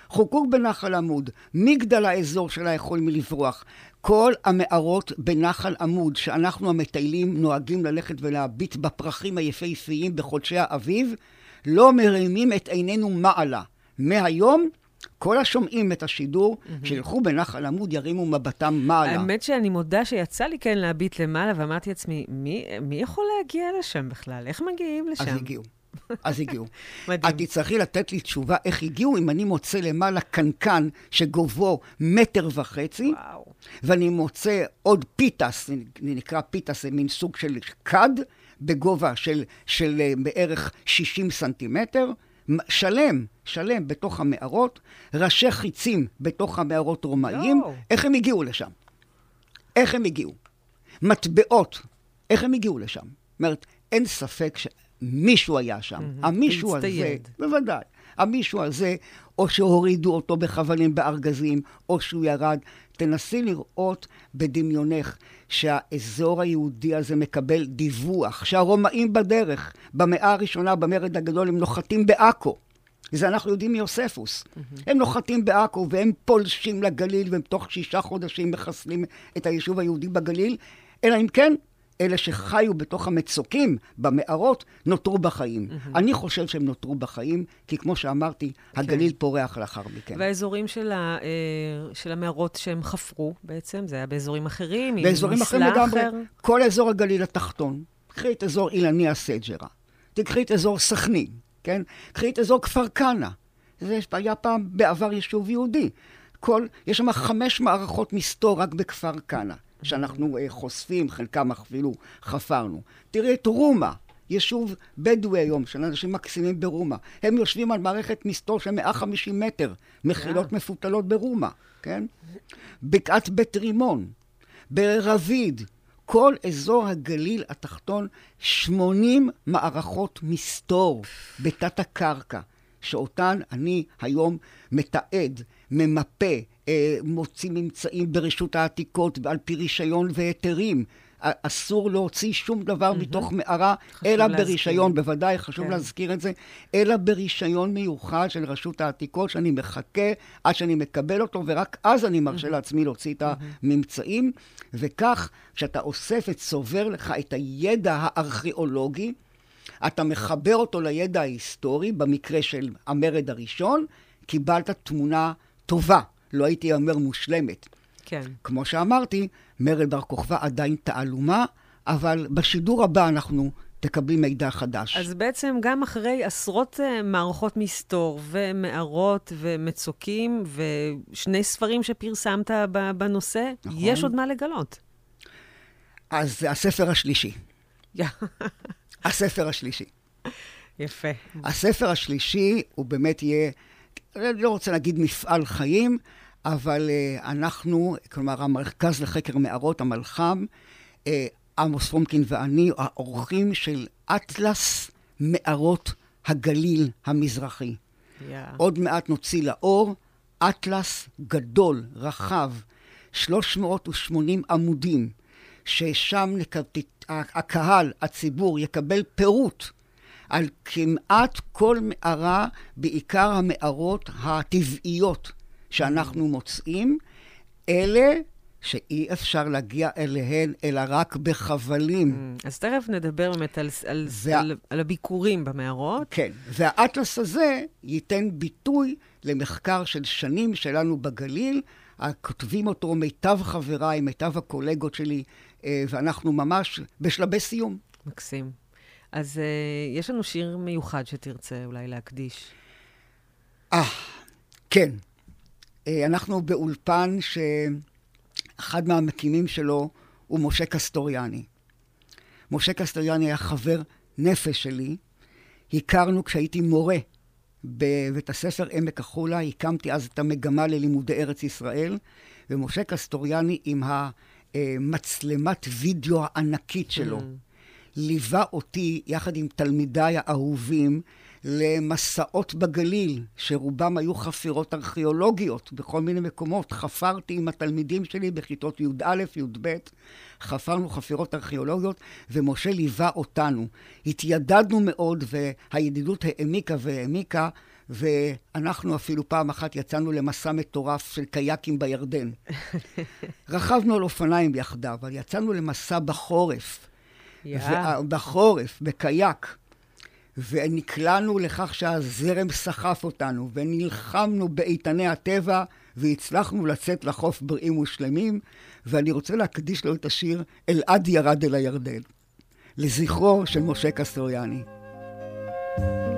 חוקוק בנחל עמוד. מגדל האזור שלה יכול מלברוח. כל המערות בנחל עמוד, שאנחנו המטיילים נוהגים ללכת ולהביט בפרחים היפהפיים בחודשי האביב, לא מרימים את עינינו מעלה. מהיום כל השומעים את השידור, mm-hmm. שילכו בנחל עמוד, ירימו מבטם מעלה. האמת שאני מודה שיצא לי כן להביט למעלה, ואמרתי לעצמי, מי, מי יכול להגיע לשם בכלל? איך מגיעים לשם? אז הגיעו. אז הגיעו. מדהים. את תצטרכי לתת לי תשובה איך הגיעו, אם אני מוצא למעלה קנקן שגובהו מטר וחצי, וואו. ואני מוצא עוד פיתס, נקרא פיתס, זה מין סוג של כד, בגובה של, של אה, בערך 60 סנטימטר, שלם, שלם בתוך המערות, ראשי חיצים בתוך המערות רומאים, יואו. איך הם הגיעו לשם? איך הם הגיעו? מטבעות, איך הם הגיעו לשם? זאת אומרת, אין ספק שמישהו היה שם. המישהו הזה, והצטייד. בוודאי. המישהו הזה, או שהורידו אותו בחבלים בארגזים, או שהוא ירד. תנסי לראות בדמיונך שהאזור היהודי הזה מקבל דיווח, שהרומאים בדרך, במאה הראשונה, במרד הגדול, הם נוחתים בעכו. זה אנחנו יודעים מיוספוס. הם נוחתים בעכו והם פולשים לגליל, והם תוך שישה חודשים מחסלים את היישוב היהודי בגליל, אלא אם כן, אלה שחיו בתוך המצוקים, במערות, נותרו בחיים. אני חושב שהם נותרו בחיים, כי כמו שאמרתי, הגליל פורח לאחר מכן. והאזורים של, ה, אה, של המערות שהם חפרו בעצם, זה היה באזורים אחרים, באזורים אחרים לגמרי, אחר? כל אזור הגליל התחתון. קחי את אזור אילני הסג'רה, תקחי את אזור סכנין, כן? קחי את אזור כפר כנא. זה היה פעם בעבר יישוב יהודי. כל, יש שם חמש מערכות מסתור רק בכפר כנא, שאנחנו uh, חושפים, חלקם אפילו חפרנו. תראי את רומא, יישוב בדואי היום, של אנשים מקסימים ברומא. הם יושבים על מערכת מסתור של 150 מטר, מחילות Yeah. מפותלות ברומא, כן? בקעת בית רימון, ברביד, כל אזור הגליל התחתון, 80 מערכות מסתור בתת הקרקע, שאותן אני היום מתעד, ממפה, אה, מוציא ממצאים ברשות העתיקות על פי רישיון והיתרים. אסור להוציא שום דבר מתוך מערה, אלא להזכיר. ברישיון, בוודאי חשוב כן. להזכיר את זה, אלא ברישיון מיוחד של רשות העתיקות, שאני מחכה עד שאני מקבל אותו, ורק אז אני מרשה לעצמי להוציא את הממצאים. וכך, כשאתה אוסף וצובר לך את הידע הארכיאולוגי, אתה מחבר אותו לידע ההיסטורי, במקרה של המרד הראשון, קיבלת תמונה טובה, לא הייתי אומר מושלמת. כן. כמו שאמרתי, מרד בר כוכבא עדיין תעלומה, אבל בשידור הבא אנחנו תקבלי מידע חדש. אז בעצם גם אחרי עשרות אה, מערכות מסתור ומערות ומצוקים ושני ספרים שפרסמת בנושא, נכון. יש עוד מה לגלות. אז הספר השלישי. הספר השלישי. יפה. הספר השלישי הוא באמת יהיה, אני לא רוצה להגיד מפעל חיים, אבל uh, אנחנו, כלומר המרכז לחקר מערות, המלח"ם, uh, עמוס פרומקין ואני, האורחים של אטלס מערות הגליל המזרחי. יא. עוד מעט נוציא לאור אטלס גדול, רחב, 380 עמודים, ששם נק- הקהל, הציבור, יקבל פירוט על כמעט כל מערה, בעיקר המערות הטבעיות שאנחנו מוצאים, אלה שאי אפשר להגיע אליהן אלא רק בחבלים. אז תכף נדבר באמת על, על, וה- על, על הביקורים במערות. כן, והאטלס הזה ייתן ביטוי למחקר של שנים שלנו בגליל. כותבים אותו מיטב חבריי, מיטב הקולגות שלי, אה, ואנחנו ממש בשלבי סיום. מקסים. אז uh, יש לנו שיר מיוחד שתרצה אולי להקדיש. אה, כן. אה, אנחנו באולפן שאחד מהמקימים שלו הוא משה קסטוריאני. משה קסטוריאני היה חבר נפש שלי. הכרנו כשהייתי מורה בבית הספר עמק החולה, הקמתי אז את המגמה ללימודי ארץ ישראל, ומשה קסטוריאני עם המצלמת וידאו הענקית שלו, Mm. ליווה אותי יחד עם תלמידיי האהובים למסעות בגליל, שרובם היו חפירות ארכיאולוגיות בכל מיני מקומות. חפרתי עם התלמידים שלי בכיתות י"א, י"ב, חפרנו חפירות ארכיאולוגיות, ומשה ליווה אותנו. התיידדנו מאוד, והידידות העמיקה והעמיקה, ואנחנו אפילו פעם אחת יצאנו למסע מטורף של קייקים בירדן. רכבנו על אופניים יחדיו, אבל יצאנו למסע בחורף. יא. בחורף, בקייק. ונקלענו לכך שהזרם סחף אותנו, ונלחמנו באיתני הטבע, והצלחנו לצאת לחוף בריאים ושלמים, ואני רוצה להקדיש לו את השיר "אלעד ירד אל הירדן", לזכרו של משה קסטוריאני. אלעד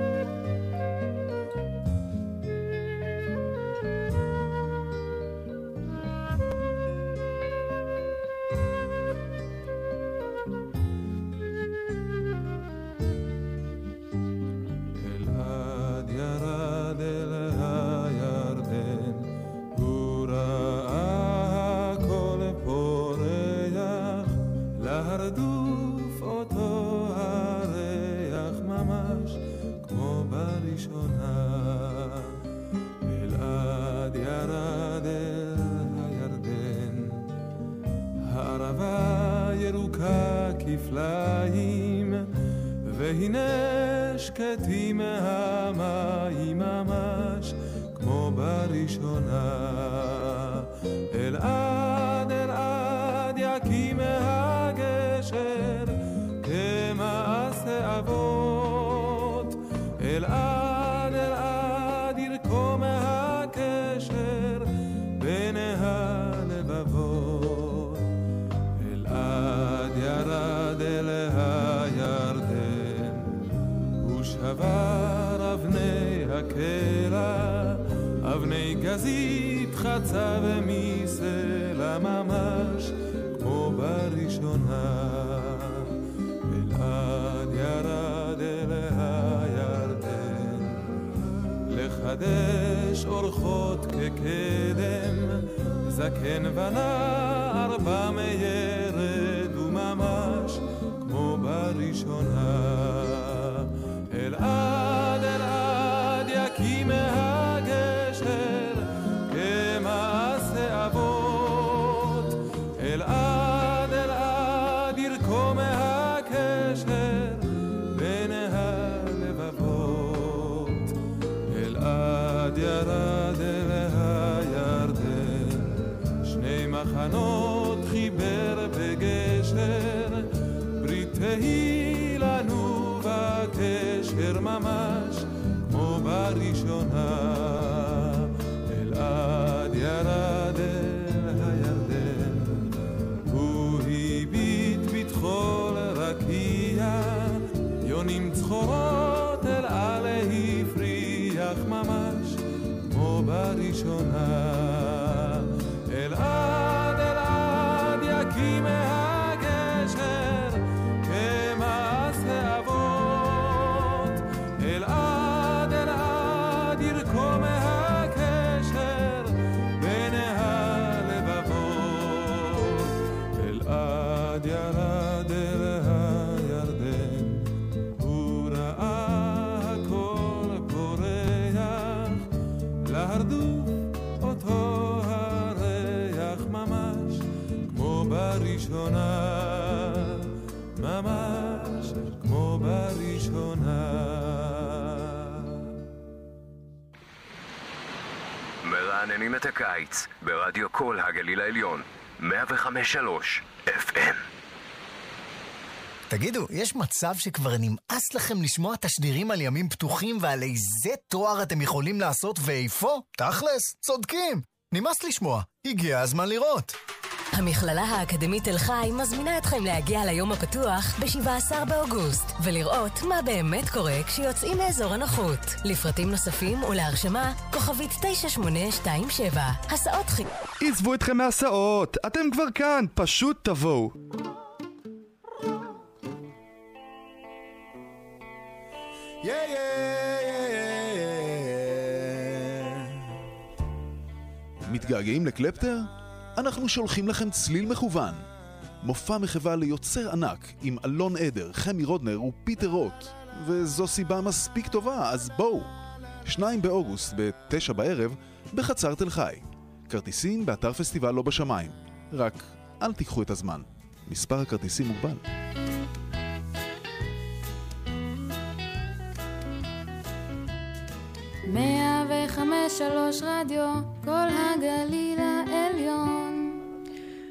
את הקיץ ברדיו כל הגליל העליון 105.3 FM תגידו, יש מצב שכבר נמאס לכם לשמוע תשדירים על ימים פתוחים ועל איזה תואר אתם יכולים לעשות ואיפה? תכלס, צודקים. נמאס לשמוע, הגיע הזמן לראות. המכללה האקדמית תל חי מזמינה אתכם להגיע ליום הפתוח ב-17 באוגוסט ולראות מה באמת קורה כשיוצאים מאזור הנוחות. לפרטים נוספים ולהרשמה, כוכבית 9827. הסעות חי... עזבו אתכם מהסעות, אתם כבר כאן, פשוט תבואו. מתגעגעים לקלפטר? אנחנו שולחים לכם צליל מכוון. מופע מחווה ליוצר ענק עם אלון עדר, חמי רודנר ופיטר רוט. וזו סיבה מספיק טובה, אז בואו. 2 באוגוסט, ב-9 בערב, בחצר תל חי. כרטיסים באתר פסטיבל לא בשמיים. רק אל תיקחו את הזמן. מספר הכרטיסים מוגבל. מאה וחמש שלוש רדיו, כל הגליל העליון.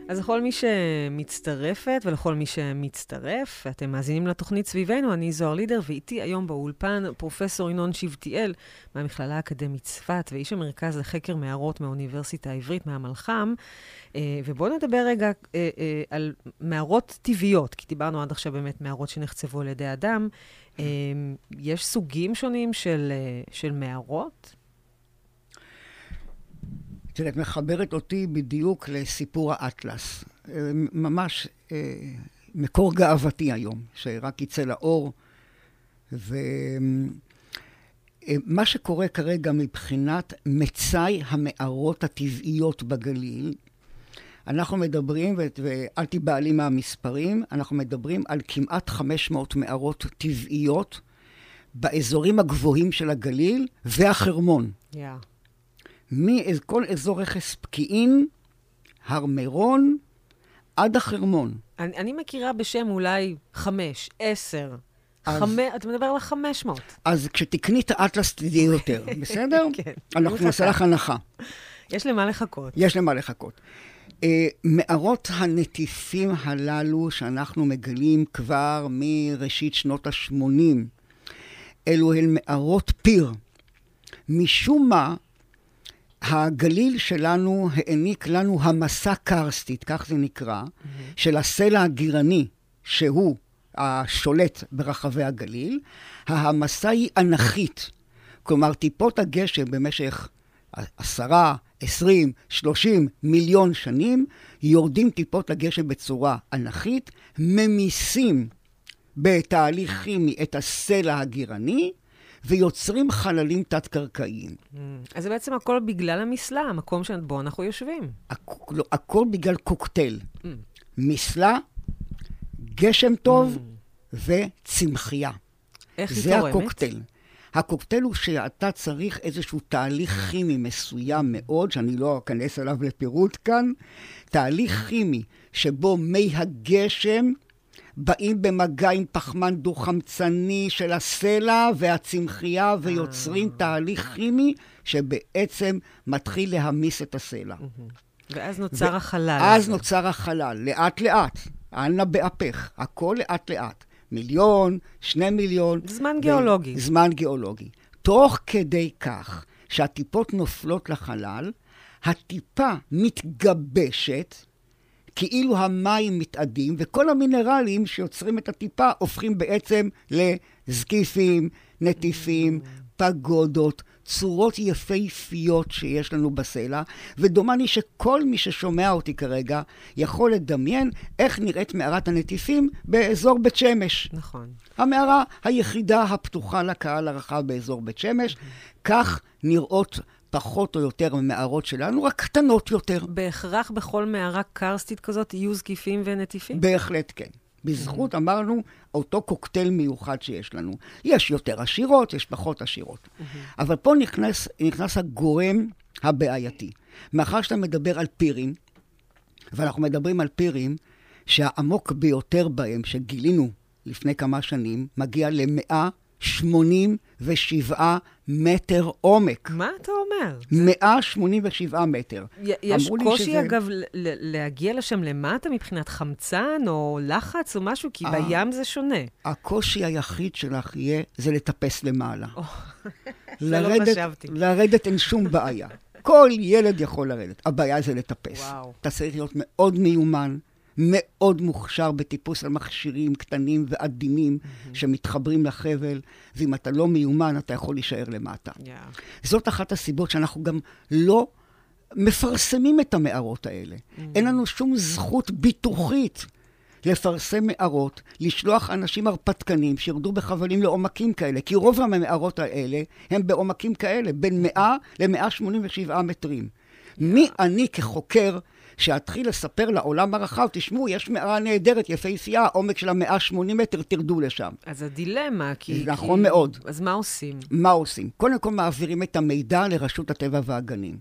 אז לכל מי שמצטרפת ולכל מי שמצטרף, ואתם מאזינים לתוכנית סביבנו, אני זוהר לידר, ואיתי היום באולפן פרופסור ינון שבטיאל מהמכללה האקדמית צפת, ואיש המרכז לחקר מערות מהאוניברסיטה העברית, מהמלח"ם. אה, ובואו נדבר רגע אה, אה, על מערות טבעיות, כי דיברנו עד עכשיו באמת מערות שנחצבו על ידי אדם. יש סוגים שונים של, של מערות? את מחברת אותי בדיוק לסיפור האטלס. ממש מקור גאוותי היום, שרק יצא לאור. ומה שקורה כרגע מבחינת מצאי המערות הטבעיות בגליל, אנחנו מדברים, ואל תיבהלי מהמספרים, אנחנו מדברים על כמעט 500 מערות טבעיות באזורים הגבוהים של הגליל והחרמון. Yeah. מכל אזור רכס פקיעין, הר מירון, עד החרמון. אני, אני מכירה בשם אולי חמש, עשר. אז, חמ... אתה מדבר על החמש מאות. אז כשתקני את האטלס תדעי יותר, בסדר? כן. אנחנו נעשה לך הנחה. יש למה לחכות. יש למה לחכות. Uh, מערות הנטיפים הללו שאנחנו מגלים כבר מראשית שנות ה-80, אלו הן מערות פיר. משום מה, הגליל שלנו העניק לנו המסע קרסטית, כך זה נקרא, mm-hmm. של הסלע הגירני, שהוא השולט ברחבי הגליל. ההמסה היא אנכית. כלומר, טיפות הגשם במשך עשרה, עשרים, שלושים מיליון שנים, יורדים טיפות הגשם בצורה אנכית, ממיסים בתהליך כימי את הסלע הגירני, ויוצרים חללים תת-קרקעיים. Mm. אז זה בעצם הכל בגלל המסלע, המקום שבו אנחנו יושבים. הכ- לא, הכל בגלל קוקטייל. Mm. מסלע, גשם טוב mm. וצמחייה. איך היא תורמת? זה הקוקטייל. הקוקטייל הוא שאתה צריך איזשהו תהליך כימי מסוים מאוד, שאני לא אכנס אליו לפירוט כאן, תהליך כימי שבו מי הגשם באים במגע עם פחמן דו-חמצני של הסלע והצמחייה ויוצרים אה. תהליך כימי שבעצם מתחיל להמיס את הסלע. ואז נוצר החלל. אז נוצר החלל, לאט-לאט. אנא באפך, הכל לאט-לאט. מיליון, שני מיליון. זמן גיאולוגי. זמן גיאולוגי. תוך כדי כך שהטיפות נופלות לחלל, הטיפה מתגבשת, כאילו המים מתאדים, וכל המינרלים שיוצרים את הטיפה הופכים בעצם לזקיפים, נטיפים, פגודות, צורות יפהפיות שיש לנו בסלע, ודומני שכל מי ששומע אותי כרגע יכול לדמיין איך נראית מערת הנטיפים באזור בית שמש. נכון. המערה היחידה הפתוחה לקהל הרחב באזור בית שמש, כך נראות פחות או יותר ממערות שלנו, רק קטנות יותר. בהכרח בכל מערה קרסטית כזאת יהיו זקיפים ונטיפים? בהחלט כן. בזכות, אמרנו, אותו קוקטייל מיוחד שיש לנו. יש יותר עשירות, יש פחות עשירות. אבל פה נכנס, נכנס הגורם הבעייתי. מאחר שאתה מדבר על פירים, ואנחנו מדברים על פירים שהעמוק ביותר בהם, שגילינו לפני כמה שנים, מגיע למאה 187 מטר עומק. מה אתה אומר? 187 מטר. יש קושי, שזה... אגב, להגיע לשם למטה מבחינת חמצן או לחץ או משהו? כי אה, בים זה שונה. הקושי היחיד שלך יהיה, זה לטפס למעלה. זה לא חשבתי. לרדת אין שום בעיה. כל ילד יכול לרדת. הבעיה זה לטפס. וואו. אתה צריך להיות מאוד מיומן, מאוד מוכשר בטיפוס על מכשירים קטנים ועדינים mm-hmm. שמתחברים לחבל, ואם אתה לא מיומן, אתה יכול להישאר למטה. Yeah. זאת אחת הסיבות שאנחנו גם לא מפרסמים את המערות האלה. Mm-hmm. אין לנו שום זכות ביטוחית. לפרסם מערות, לשלוח אנשים הרפתקנים שירדו בחבלים לעומקים כאלה, כי רוב המערות האלה הם בעומקים כאלה, בין 100 ל-187 מטרים. Yeah. מי אני כחוקר שאתחיל לספר לעולם הרחב, תשמעו, יש מערה נהדרת, יפהפייה, העומק שלה 180 מטר, תרדו לשם. אז הדילמה, כי... נכון כי... מאוד. אז מה עושים? מה עושים? קודם כל מעבירים את המידע לרשות הטבע והגנים.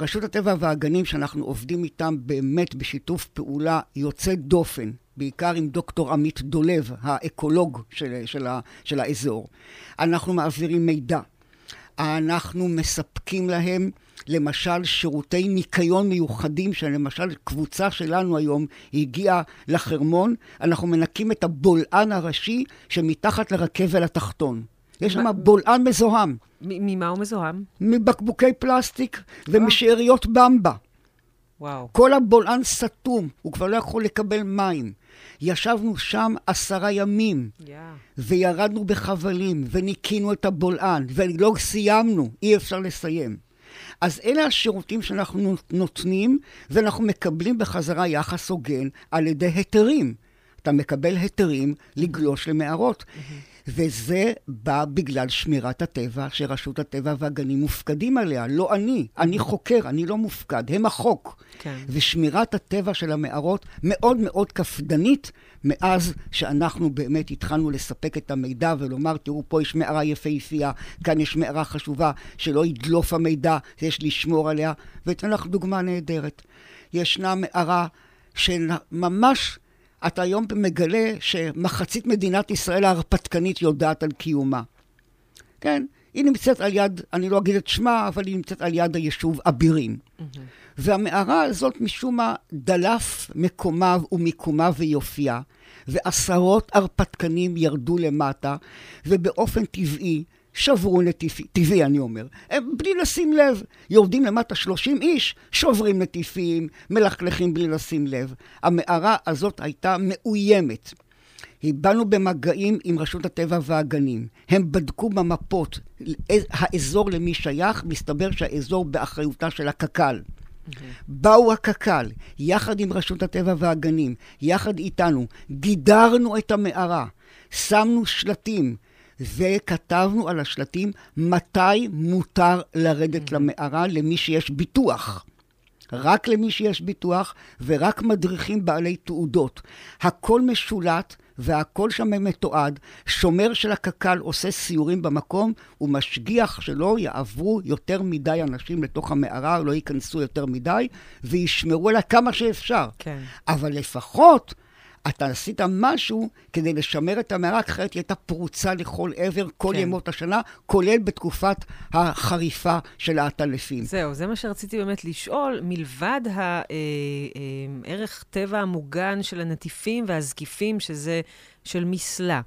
רשות הטבע והגנים, שאנחנו עובדים איתם באמת בשיתוף פעולה יוצא דופן, בעיקר עם דוקטור עמית דולב, האקולוג של, של, ה, של האזור. אנחנו מעבירים מידע. אנחנו מספקים להם למשל שירותי ניקיון מיוחדים, שלמשל קבוצה שלנו היום הגיעה לחרמון, אנחנו מנקים את הבולען הראשי שמתחת לרכבל התחתון. יש שם בולען מזוהם. ממה הוא מזוהם? מבקבוקי פלסטיק ומשאריות במבה. וואו. כל הבולען סתום, הוא כבר לא יכול לקבל מים. ישבנו שם עשרה ימים, Yeah. וירדנו בחבלים, וניקינו את הבולען, ולא סיימנו, אי אפשר לסיים. אז אלה השירותים שאנחנו נותנים, ואנחנו מקבלים בחזרה יחס הוגן על ידי היתרים. אתה מקבל היתרים לגלוש למערות. וזה בא בגלל שמירת הטבע, שרשות הטבע והגנים מופקדים עליה. לא אני, אני חוקר, אני לא מופקד, הם החוק. כן. ושמירת הטבע של המערות מאוד מאוד קפדנית, מאז שאנחנו באמת התחלנו לספק את המידע ולומר, תראו, פה יש מערה יפהפייה, כאן יש מערה חשובה, שלא ידלוף המידע, יש לשמור עליה. ואתן לך דוגמה נהדרת. ישנה מערה שממש אתה היום מגלה שמחצית מדינת ישראל ההרפתקנית יודעת על קיומה. כן? היא נמצאת על יד, אני לא אגיד את שמה, אבל היא נמצאת על יד היישוב אבירים. Mm-hmm. והמערה הזאת, משום מה, דלף מקומה ומיקומה ויופייה, ועשרות הרפתקנים ירדו למטה, ובאופן טבעי שברו נטיפים, אני אומר, הם בלי לשים לב, יורדים למטה 30 איש, שוברים נטיפים, מלכלכים בלי לשים לב. המערה הזאת הייתה מאוימת. באנו במגעים עם רשות הטבע והגנים. הם בדקו במפות האזור למי שייך, מסתבר שהאזור באחריותה של הקק"ל. Mm-hmm. באו הקק"ל, יחד עם רשות הטבע והגנים, יחד איתנו, גידרנו את המערה, שמנו שלטים, וכתבנו על השלטים מתי מותר לרדת mm-hmm. למערה למי שיש ביטוח. רק למי שיש ביטוח ורק מדריכים בעלי תעודות. הכל משולט והכל שם מתועד. שומר של הקק"ל עושה סיורים במקום, הוא משגיח שלא יעברו יותר מדי אנשים לתוך המערה, לא ייכנסו יותר מדי, וישמרו עליה כמה שאפשר. כן. אבל לפחות אתה עשית משהו כדי לשמר את המערה, אחרת היא הייתה פרוצה לכל עבר כל כן. ימות השנה, כולל בתקופת החריפה של העטלפים. זהו, זה מה שרציתי באמת לשאול. מלבד הערך טבע המוגן של הנטיפים והזקיפים, שזה של מסלה,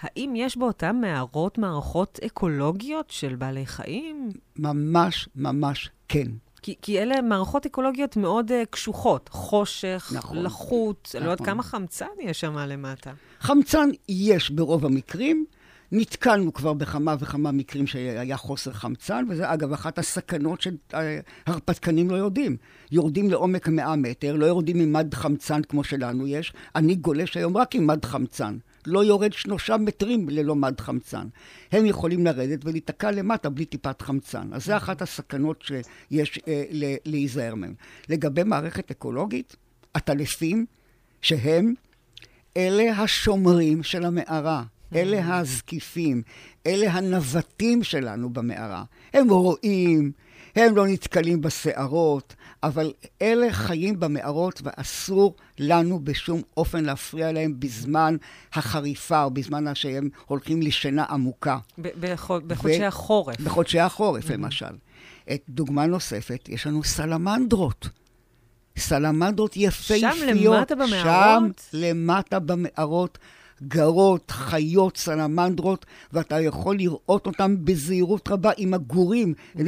האם יש באותן מערות מערכות אקולוגיות של בעלי חיים? ממש, ממש כן. כי, כי אלה מערכות אקולוגיות מאוד uh, קשוחות, חושך, נכון, לחות, נכון. לא יודעת נכון. כמה חמצן יש שם למטה. חמצן יש ברוב המקרים. נתקלנו כבר בכמה וכמה מקרים שהיה חוסר חמצן, וזה אגב אחת הסכנות שהרפתקנים לא יודעים. יורדים לעומק 100 מטר, לא יורדים עם מד חמצן כמו שלנו יש. אני גולש היום רק עם מד חמצן. לא יורד שלושה מטרים ללא מד חמצן. הם יכולים לרדת ולהיתקע למטה בלי טיפת חמצן. אז זה אחת הסכנות שיש אה, להיזהר מהן. לגבי מערכת אקולוגית, עטלפים, שהם אלה השומרים של המערה. אלה הזקיפים, אלה הנווטים שלנו במערה. הם רואים, הם לא נתקלים בסערות, אבל אלה חיים במערות ואסור לנו בשום אופן להפריע להם בזמן החריפה או בזמן שהם הולכים לשינה עמוקה. בחודשי החורף. בחודשי החורף, למשל. את דוגמה נוספת, יש לנו סלמנדרות. סלמנדרות יפהפיות. שם למטה במערות? שם למטה במערות. גרות, חיות, סלמנדרות, ואתה יכול לראות אותן בזהירות רבה עם הגורים. Mm-hmm.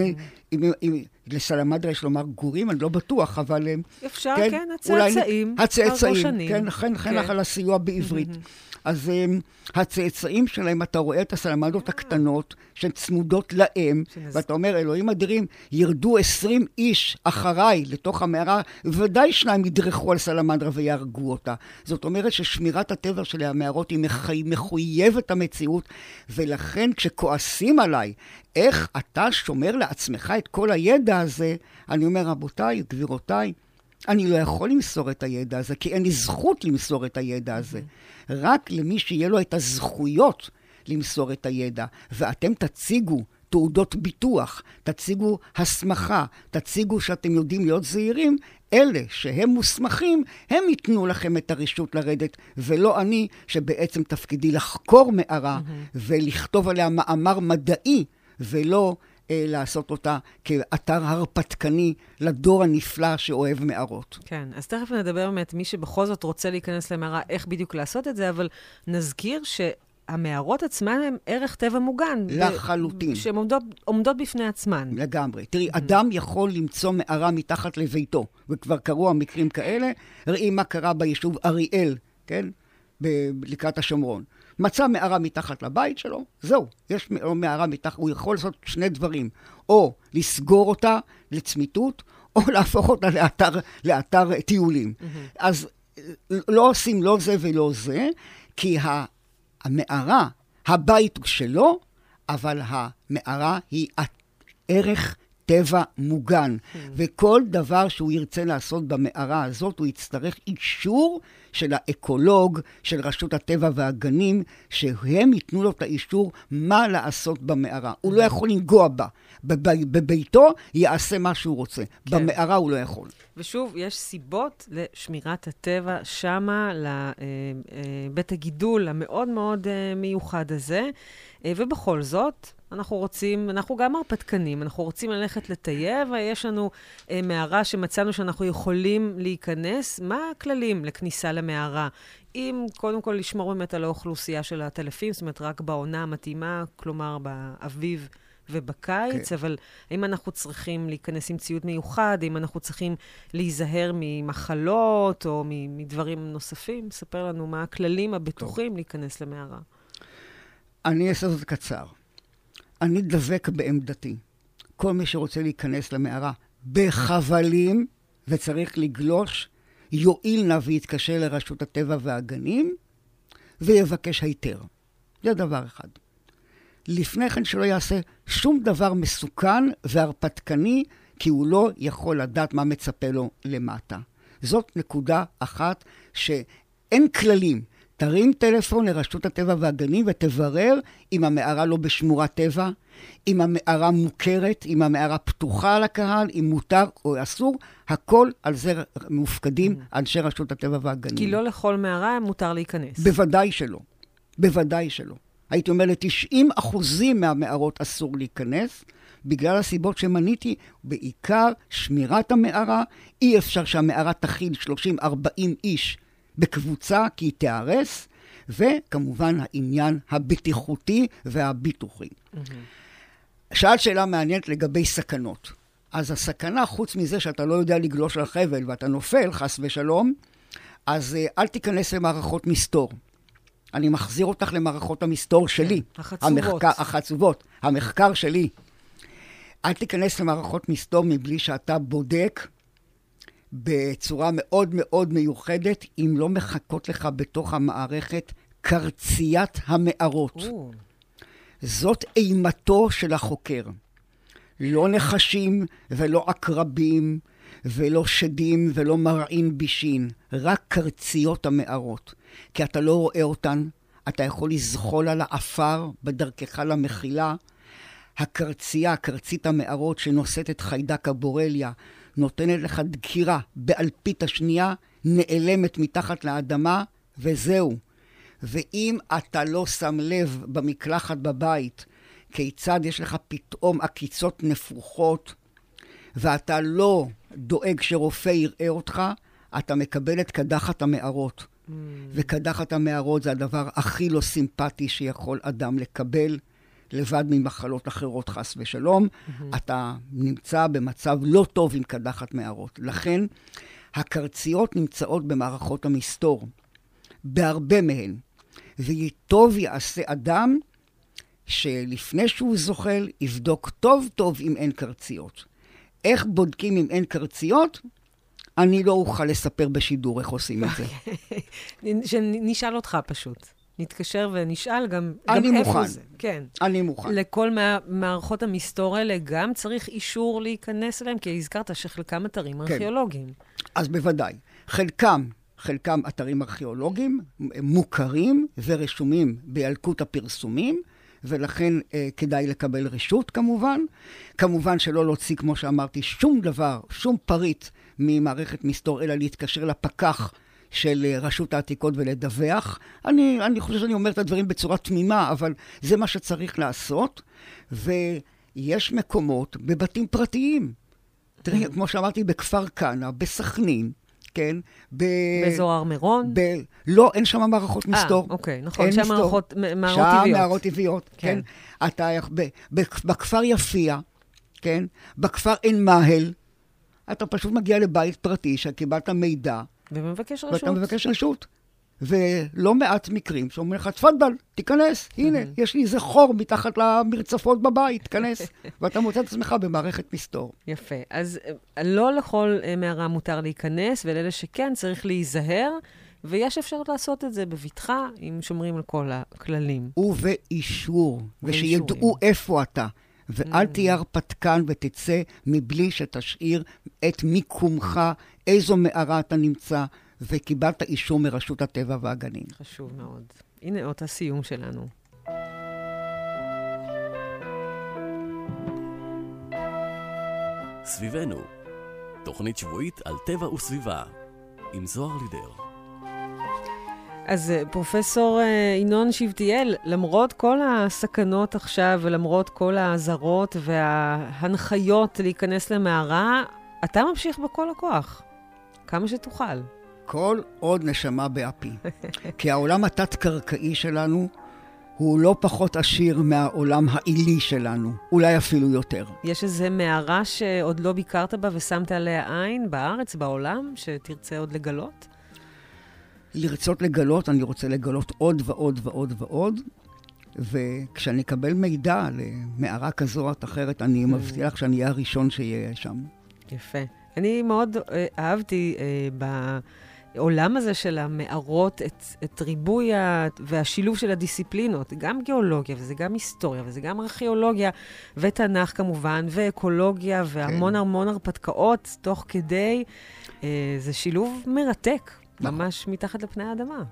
עם, עם, לסלמנדרה יש לומר גורים, אני לא בטוח, אבל... אפשר, כן, כן הצאצאים. הצאצאים, כן, חן חן לך על הסיוע בעברית. Mm-hmm. אז um, הצאצאים שלהם, אתה רואה את הסלמנדרות הקטנות, שהן צמודות לאם, ואתה אומר, אלוהים אדירים, ירדו עשרים איש אחריי לתוך המערה, ודאי שניים ידרכו על סלמנדרה ויהרגו אותה. זאת אומרת ששמירת הטבע של המערות היא מחויבת המציאות, ולכן כשכועסים עליי, איך אתה שומר לעצמך את כל הידע הזה, אני אומר, רבותיי, גבירותיי, אני לא יכול למסור את הידע הזה, כי אין לי זכות למסור את הידע הזה. רק למי שיהיה לו את הזכויות למסור את הידע. ואתם תציגו תעודות ביטוח, תציגו הסמכה, תציגו שאתם יודעים להיות זהירים, אלה שהם מוסמכים, הם ייתנו לכם את הרשות לרדת, ולא אני, שבעצם תפקידי לחקור מערה ולכתוב עליה מאמר מדעי, ולא אה, לעשות אותה כאתר הרפתקני לדור הנפלא שאוהב מערות. כן, אז תכף נדבר באמת, מי שבכל זאת רוצה להיכנס למערה, איך בדיוק לעשות את זה, אבל נזכיר ש... המערות עצמן הן ערך טבע מוגן. לחלוטין. שהן עומדות, עומדות בפני עצמן. לגמרי. תראי, אדם יכול למצוא מערה מתחת לביתו, וכבר קרו המקרים כאלה. ראי מה קרה ביישוב אריאל, כן? ב- לקראת השומרון. מצא מערה מתחת לבית שלו, זהו, יש מערה מתחת, הוא יכול לעשות שני דברים, או לסגור אותה לצמיתות, או להפוך אותה לאתר, לאתר טיולים. אז לא עושים לא זה ולא זה, כי. המערה, הבית הוא שלו, אבל המערה היא ערך טבע מוגן. Mm. וכל דבר שהוא ירצה לעשות במערה הזאת, הוא יצטרך אישור של האקולוג, של רשות הטבע והגנים, שהם ייתנו לו את האישור מה לעשות במערה. הוא לא יכול לנגוע בה. בביתו יעשה מה שהוא רוצה. כן. במערה הוא לא יכול. ושוב, יש סיבות לשמירת הטבע שמה, לבית אה, אה, הגידול המאוד מאוד אה, מיוחד הזה. ובכל זאת, אנחנו רוצים, אנחנו גם הרפתקנים, אנחנו רוצים ללכת לטייב, ויש לנו אה, מערה שמצאנו שאנחנו יכולים להיכנס. מה הכללים לכניסה למערה? אם קודם כל לשמור באמת על האוכלוסייה של הטלפים, זאת אומרת, רק בעונה המתאימה, כלומר באביב. ובקיץ, כן. אבל האם אנחנו צריכים להיכנס עם ציוד מיוחד? האם אנחנו צריכים להיזהר ממחלות או מדברים נוספים? ספר לנו מה הכללים הבטוחים טוב. להיכנס למערה. אני אעשה זאת קצר. אני דבק בעמדתי. כל מי שרוצה להיכנס למערה בחבלים וצריך לגלוש, יואיל נא ויתקשר לרשות הטבע והגנים ויבקש היתר. זה דבר אחד. לפני כן שלא יעשה שום דבר מסוכן והרפתקני, כי הוא לא יכול לדעת מה מצפה לו למטה. זאת נקודה אחת שאין כללים. תרים טלפון לרשות הטבע והגנים ותברר אם המערה לא בשמורת טבע, אם המערה מוכרת, אם המערה פתוחה לקהל, אם מותר או אסור, הכל על זה מופקדים mm. אנשי רשות הטבע והגנים. כי לא לכל מערה מותר להיכנס. בוודאי שלא. בוודאי שלא. הייתי אומר, ל-90 אחוזים מהמערות אסור להיכנס, בגלל הסיבות שמניתי, בעיקר שמירת המערה. אי אפשר שהמערה תכיל 30-40 איש בקבוצה, כי היא תיהרס, וכמובן העניין הבטיחותי והביטוחי. Mm-hmm. שאלת שאלה מעניינת לגבי סכנות. אז הסכנה, חוץ מזה שאתה לא יודע לגלוש על חבל ואתה נופל, חס ושלום, אז אה, אל תיכנס למערכות מסתור. אני מחזיר אותך למערכות המסתור שלי. כן, החצובות. המחקר, החצובות, המחקר שלי. אל תיכנס למערכות מסתור מבלי שאתה בודק בצורה מאוד מאוד מיוחדת, אם לא מחכות לך בתוך המערכת קרציית המערות. זאת אימתו של החוקר. לא נחשים ולא עקרבים ולא שדים ולא מרעין בישין, רק קרציות המערות. כי אתה לא רואה אותן, אתה יכול לזחול על העפר בדרכך למחילה. הקרצייה, קרצית המערות שנושאת את חיידק הבורליה, נותנת לך דקירה באלפית השנייה, נעלמת מתחת לאדמה, וזהו. ואם אתה לא שם לב במקלחת בבית, כיצד יש לך פתאום עקיצות נפוחות, ואתה לא דואג שרופא יראה אותך, אתה מקבל את קדחת המערות. Mm. וקדחת המערות זה הדבר הכי לא סימפטי שיכול אדם לקבל. לבד ממחלות אחרות, חס ושלום, mm-hmm. אתה נמצא במצב לא טוב עם קדחת מערות. לכן, הקרציות נמצאות במערכות המסתור, בהרבה מהן. וטוב יעשה אדם שלפני שהוא זוחל, יבדוק טוב טוב אם אין קרציות. איך בודקים אם אין קרציות? אני לא אוכל לספר בשידור איך עושים את זה. שנשאל אותך פשוט. נתקשר ונשאל גם, אני גם איפה מוכן. זה. כן. אני מוכן. לכל מה, מערכות המסתור האלה גם צריך אישור להיכנס אליהם? כי הזכרת שחלקם אתרים כן. ארכיאולוגיים. אז בוודאי. חלקם, חלקם אתרים ארכיאולוגיים מוכרים ורשומים בילקוט הפרסומים, ולכן אה, כדאי לקבל רשות כמובן. כמובן שלא להוציא, כמו שאמרתי, שום דבר, שום פריט ממערכת מסתור, אלא להתקשר לפקח של אה, רשות העתיקות ולדווח. אני, אני חושב שאני אומר את הדברים בצורה תמימה, אבל זה מה שצריך לעשות. ויש מקומות בבתים פרטיים. תראי, כמו שאמרתי, בכפר כנא, בסכנין, כן? ב... באזור הר מירון? ב... לא, אין שם מערכות אה, מסתור. אוקיי, נכון, שם מסתור. מערכות- מערות שם טבעיות. מערות טבעיות, כן. כן. אתה, ב... ב... בכפר יפיע, כן? בכפר עין מאהל, אתה פשוט מגיע לבית פרטי שקיבלת מידע, ומבקש ואתה רשות. מבקש רשות. ולא מעט מקרים שאומרים לך, תפאדל, תיכנס, הנה, יש לי איזה חור מתחת למרצפות בבית, תיכנס. ואתה מוצא את עצמך במערכת מסתור. יפה. אז אה, לא לכל אה, מערה מותר להיכנס, ולאלה שכן צריך להיזהר, ויש אפשרות לעשות את זה בבטחה, אם שומרים על כל הכללים. ובאישור, ושידעו איפה אתה. ואל תהיה הרפתקן ותצא מבלי שתשאיר את מיקומך, איזו מערה אתה נמצא, וקיבלת אישור מרשות הטבע והגנים. חשוב מאוד. הנה אות הסיום שלנו. סביבנו, תוכנית שבועית על טבע וסביבה, עם זוהר לידר. אז אה, פרופסור אה, ינון שבטיאל, למרות כל הסכנות עכשיו ולמרות כל האזהרות וההנחיות להיכנס למערה, אתה ממשיך בכל הכוח, כמה שתוכל. כל עוד נשמה באפי. כי העולם התת-קרקעי שלנו הוא לא פחות עשיר מהעולם העילי שלנו, אולי אפילו יותר. יש איזה מערה שעוד לא ביקרת בה ושמת עליה עין בארץ, בעולם, שתרצה עוד לגלות? לרצות לגלות, אני רוצה לגלות עוד ועוד ועוד ועוד, וכשאני אקבל מידע למערה כזו או אחרת, אני מבטיח שאני אהיה הראשון שיהיה שם. יפה. אני מאוד אה, אהבתי אה, בעולם הזה של המערות את, את ריבוי ה... והשילוב של הדיסציפלינות, גם גיאולוגיה, וזה גם היסטוריה, וזה גם ארכיאולוגיה, ותנ"ך כמובן, ואקולוגיה, והמון כן. המון הרפתקאות תוך כדי. אה, זה שילוב מרתק, נכון. ממש מתחת לפני האדמה.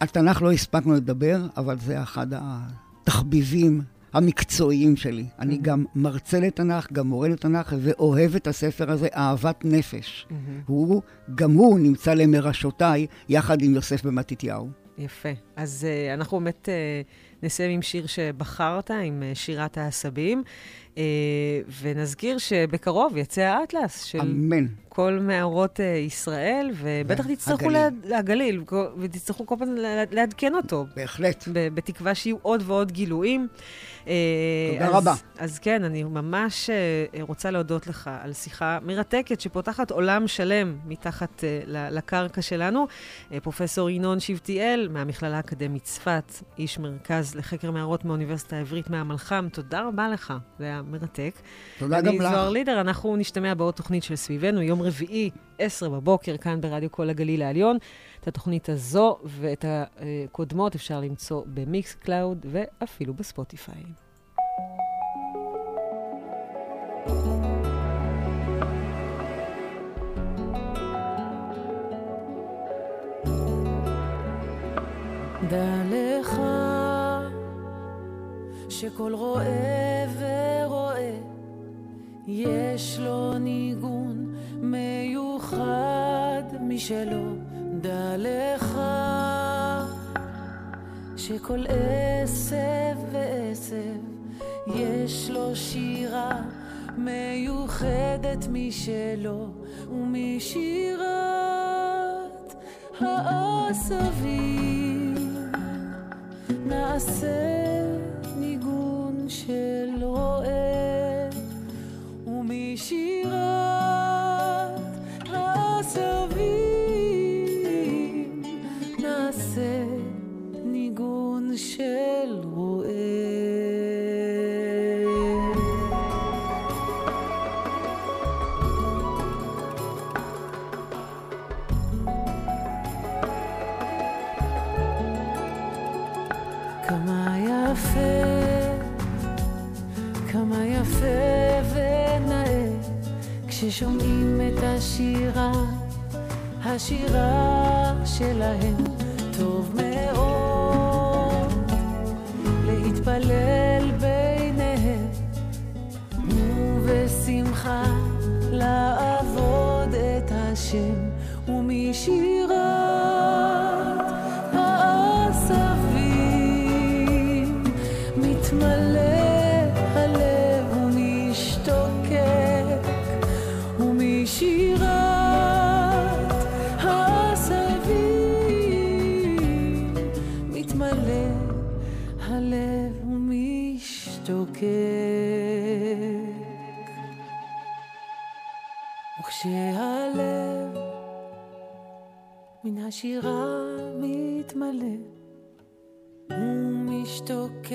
על תנ"ך לא הספקנו לדבר, אבל זה אחד התחביבים המקצועיים שלי. אני גם מרצה לתנ"ך, גם מורה לתנ"ך, ואוהב את הספר הזה אהבת נפש. הוא, גם הוא נמצא למרשותיי, יחד עם יוסף בן מתתיהו. יפה. אז uh, אנחנו באמת uh, נסיים עם שיר שבחרת, עם uh, שירת העשבים, uh, ונזכיר שבקרוב יצא האטלס של אמן. כל מערות uh, ישראל, ובטח תצטרכו והגליל. לעד- הגליל, ותצטרכו כל פעם לעדכן אותו. בהחלט. בתקווה שיהיו עוד ועוד גילויים. אה, תודה רבה. אז כן, אני ממש אה, רוצה להודות לך על שיחה מרתקת שפותחת עולם שלם מתחת אה, לקרקע שלנו. אה, פרופסור ינון שבטיאל מהמכללה האקדמית צפת, איש מרכז לחקר מערות מהאוניברסיטה העברית מהמלח"ם, תודה רבה לך, זה היה מרתק. תודה גם אני לך. זוהר לידר, אנחנו נשתמע בעוד תוכנית של סביבנו, יום רביעי, 10 בבוקר, כאן ברדיו כל הגליל העליון. את התוכנית הזו ואת הקודמות אפשר למצוא ב Mixcloud ואפילו בספוטיפיי. דע לך שכל רואה ורואה יש לו ניגון מיוחד משלו. דע לך שכל עשב ועשב יש לו שירה מיוחדת משלו ומשירת העשבים נעשה ניגון של רועה ומשירת של רועה כמה יפה, כמה יפה ונאה, כששומעים את השירה, השירה שלהם טוב מאוד להתפלל ביניהם ובשמחה לעבוד את השם השירה מתמלא ומשתוקק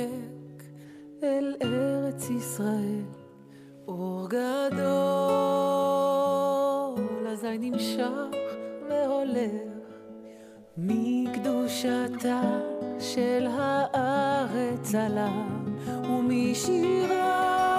אל ארץ ישראל. אור גדול אזי נמשך והולך מקדושתה של הארץ עליו ומשירת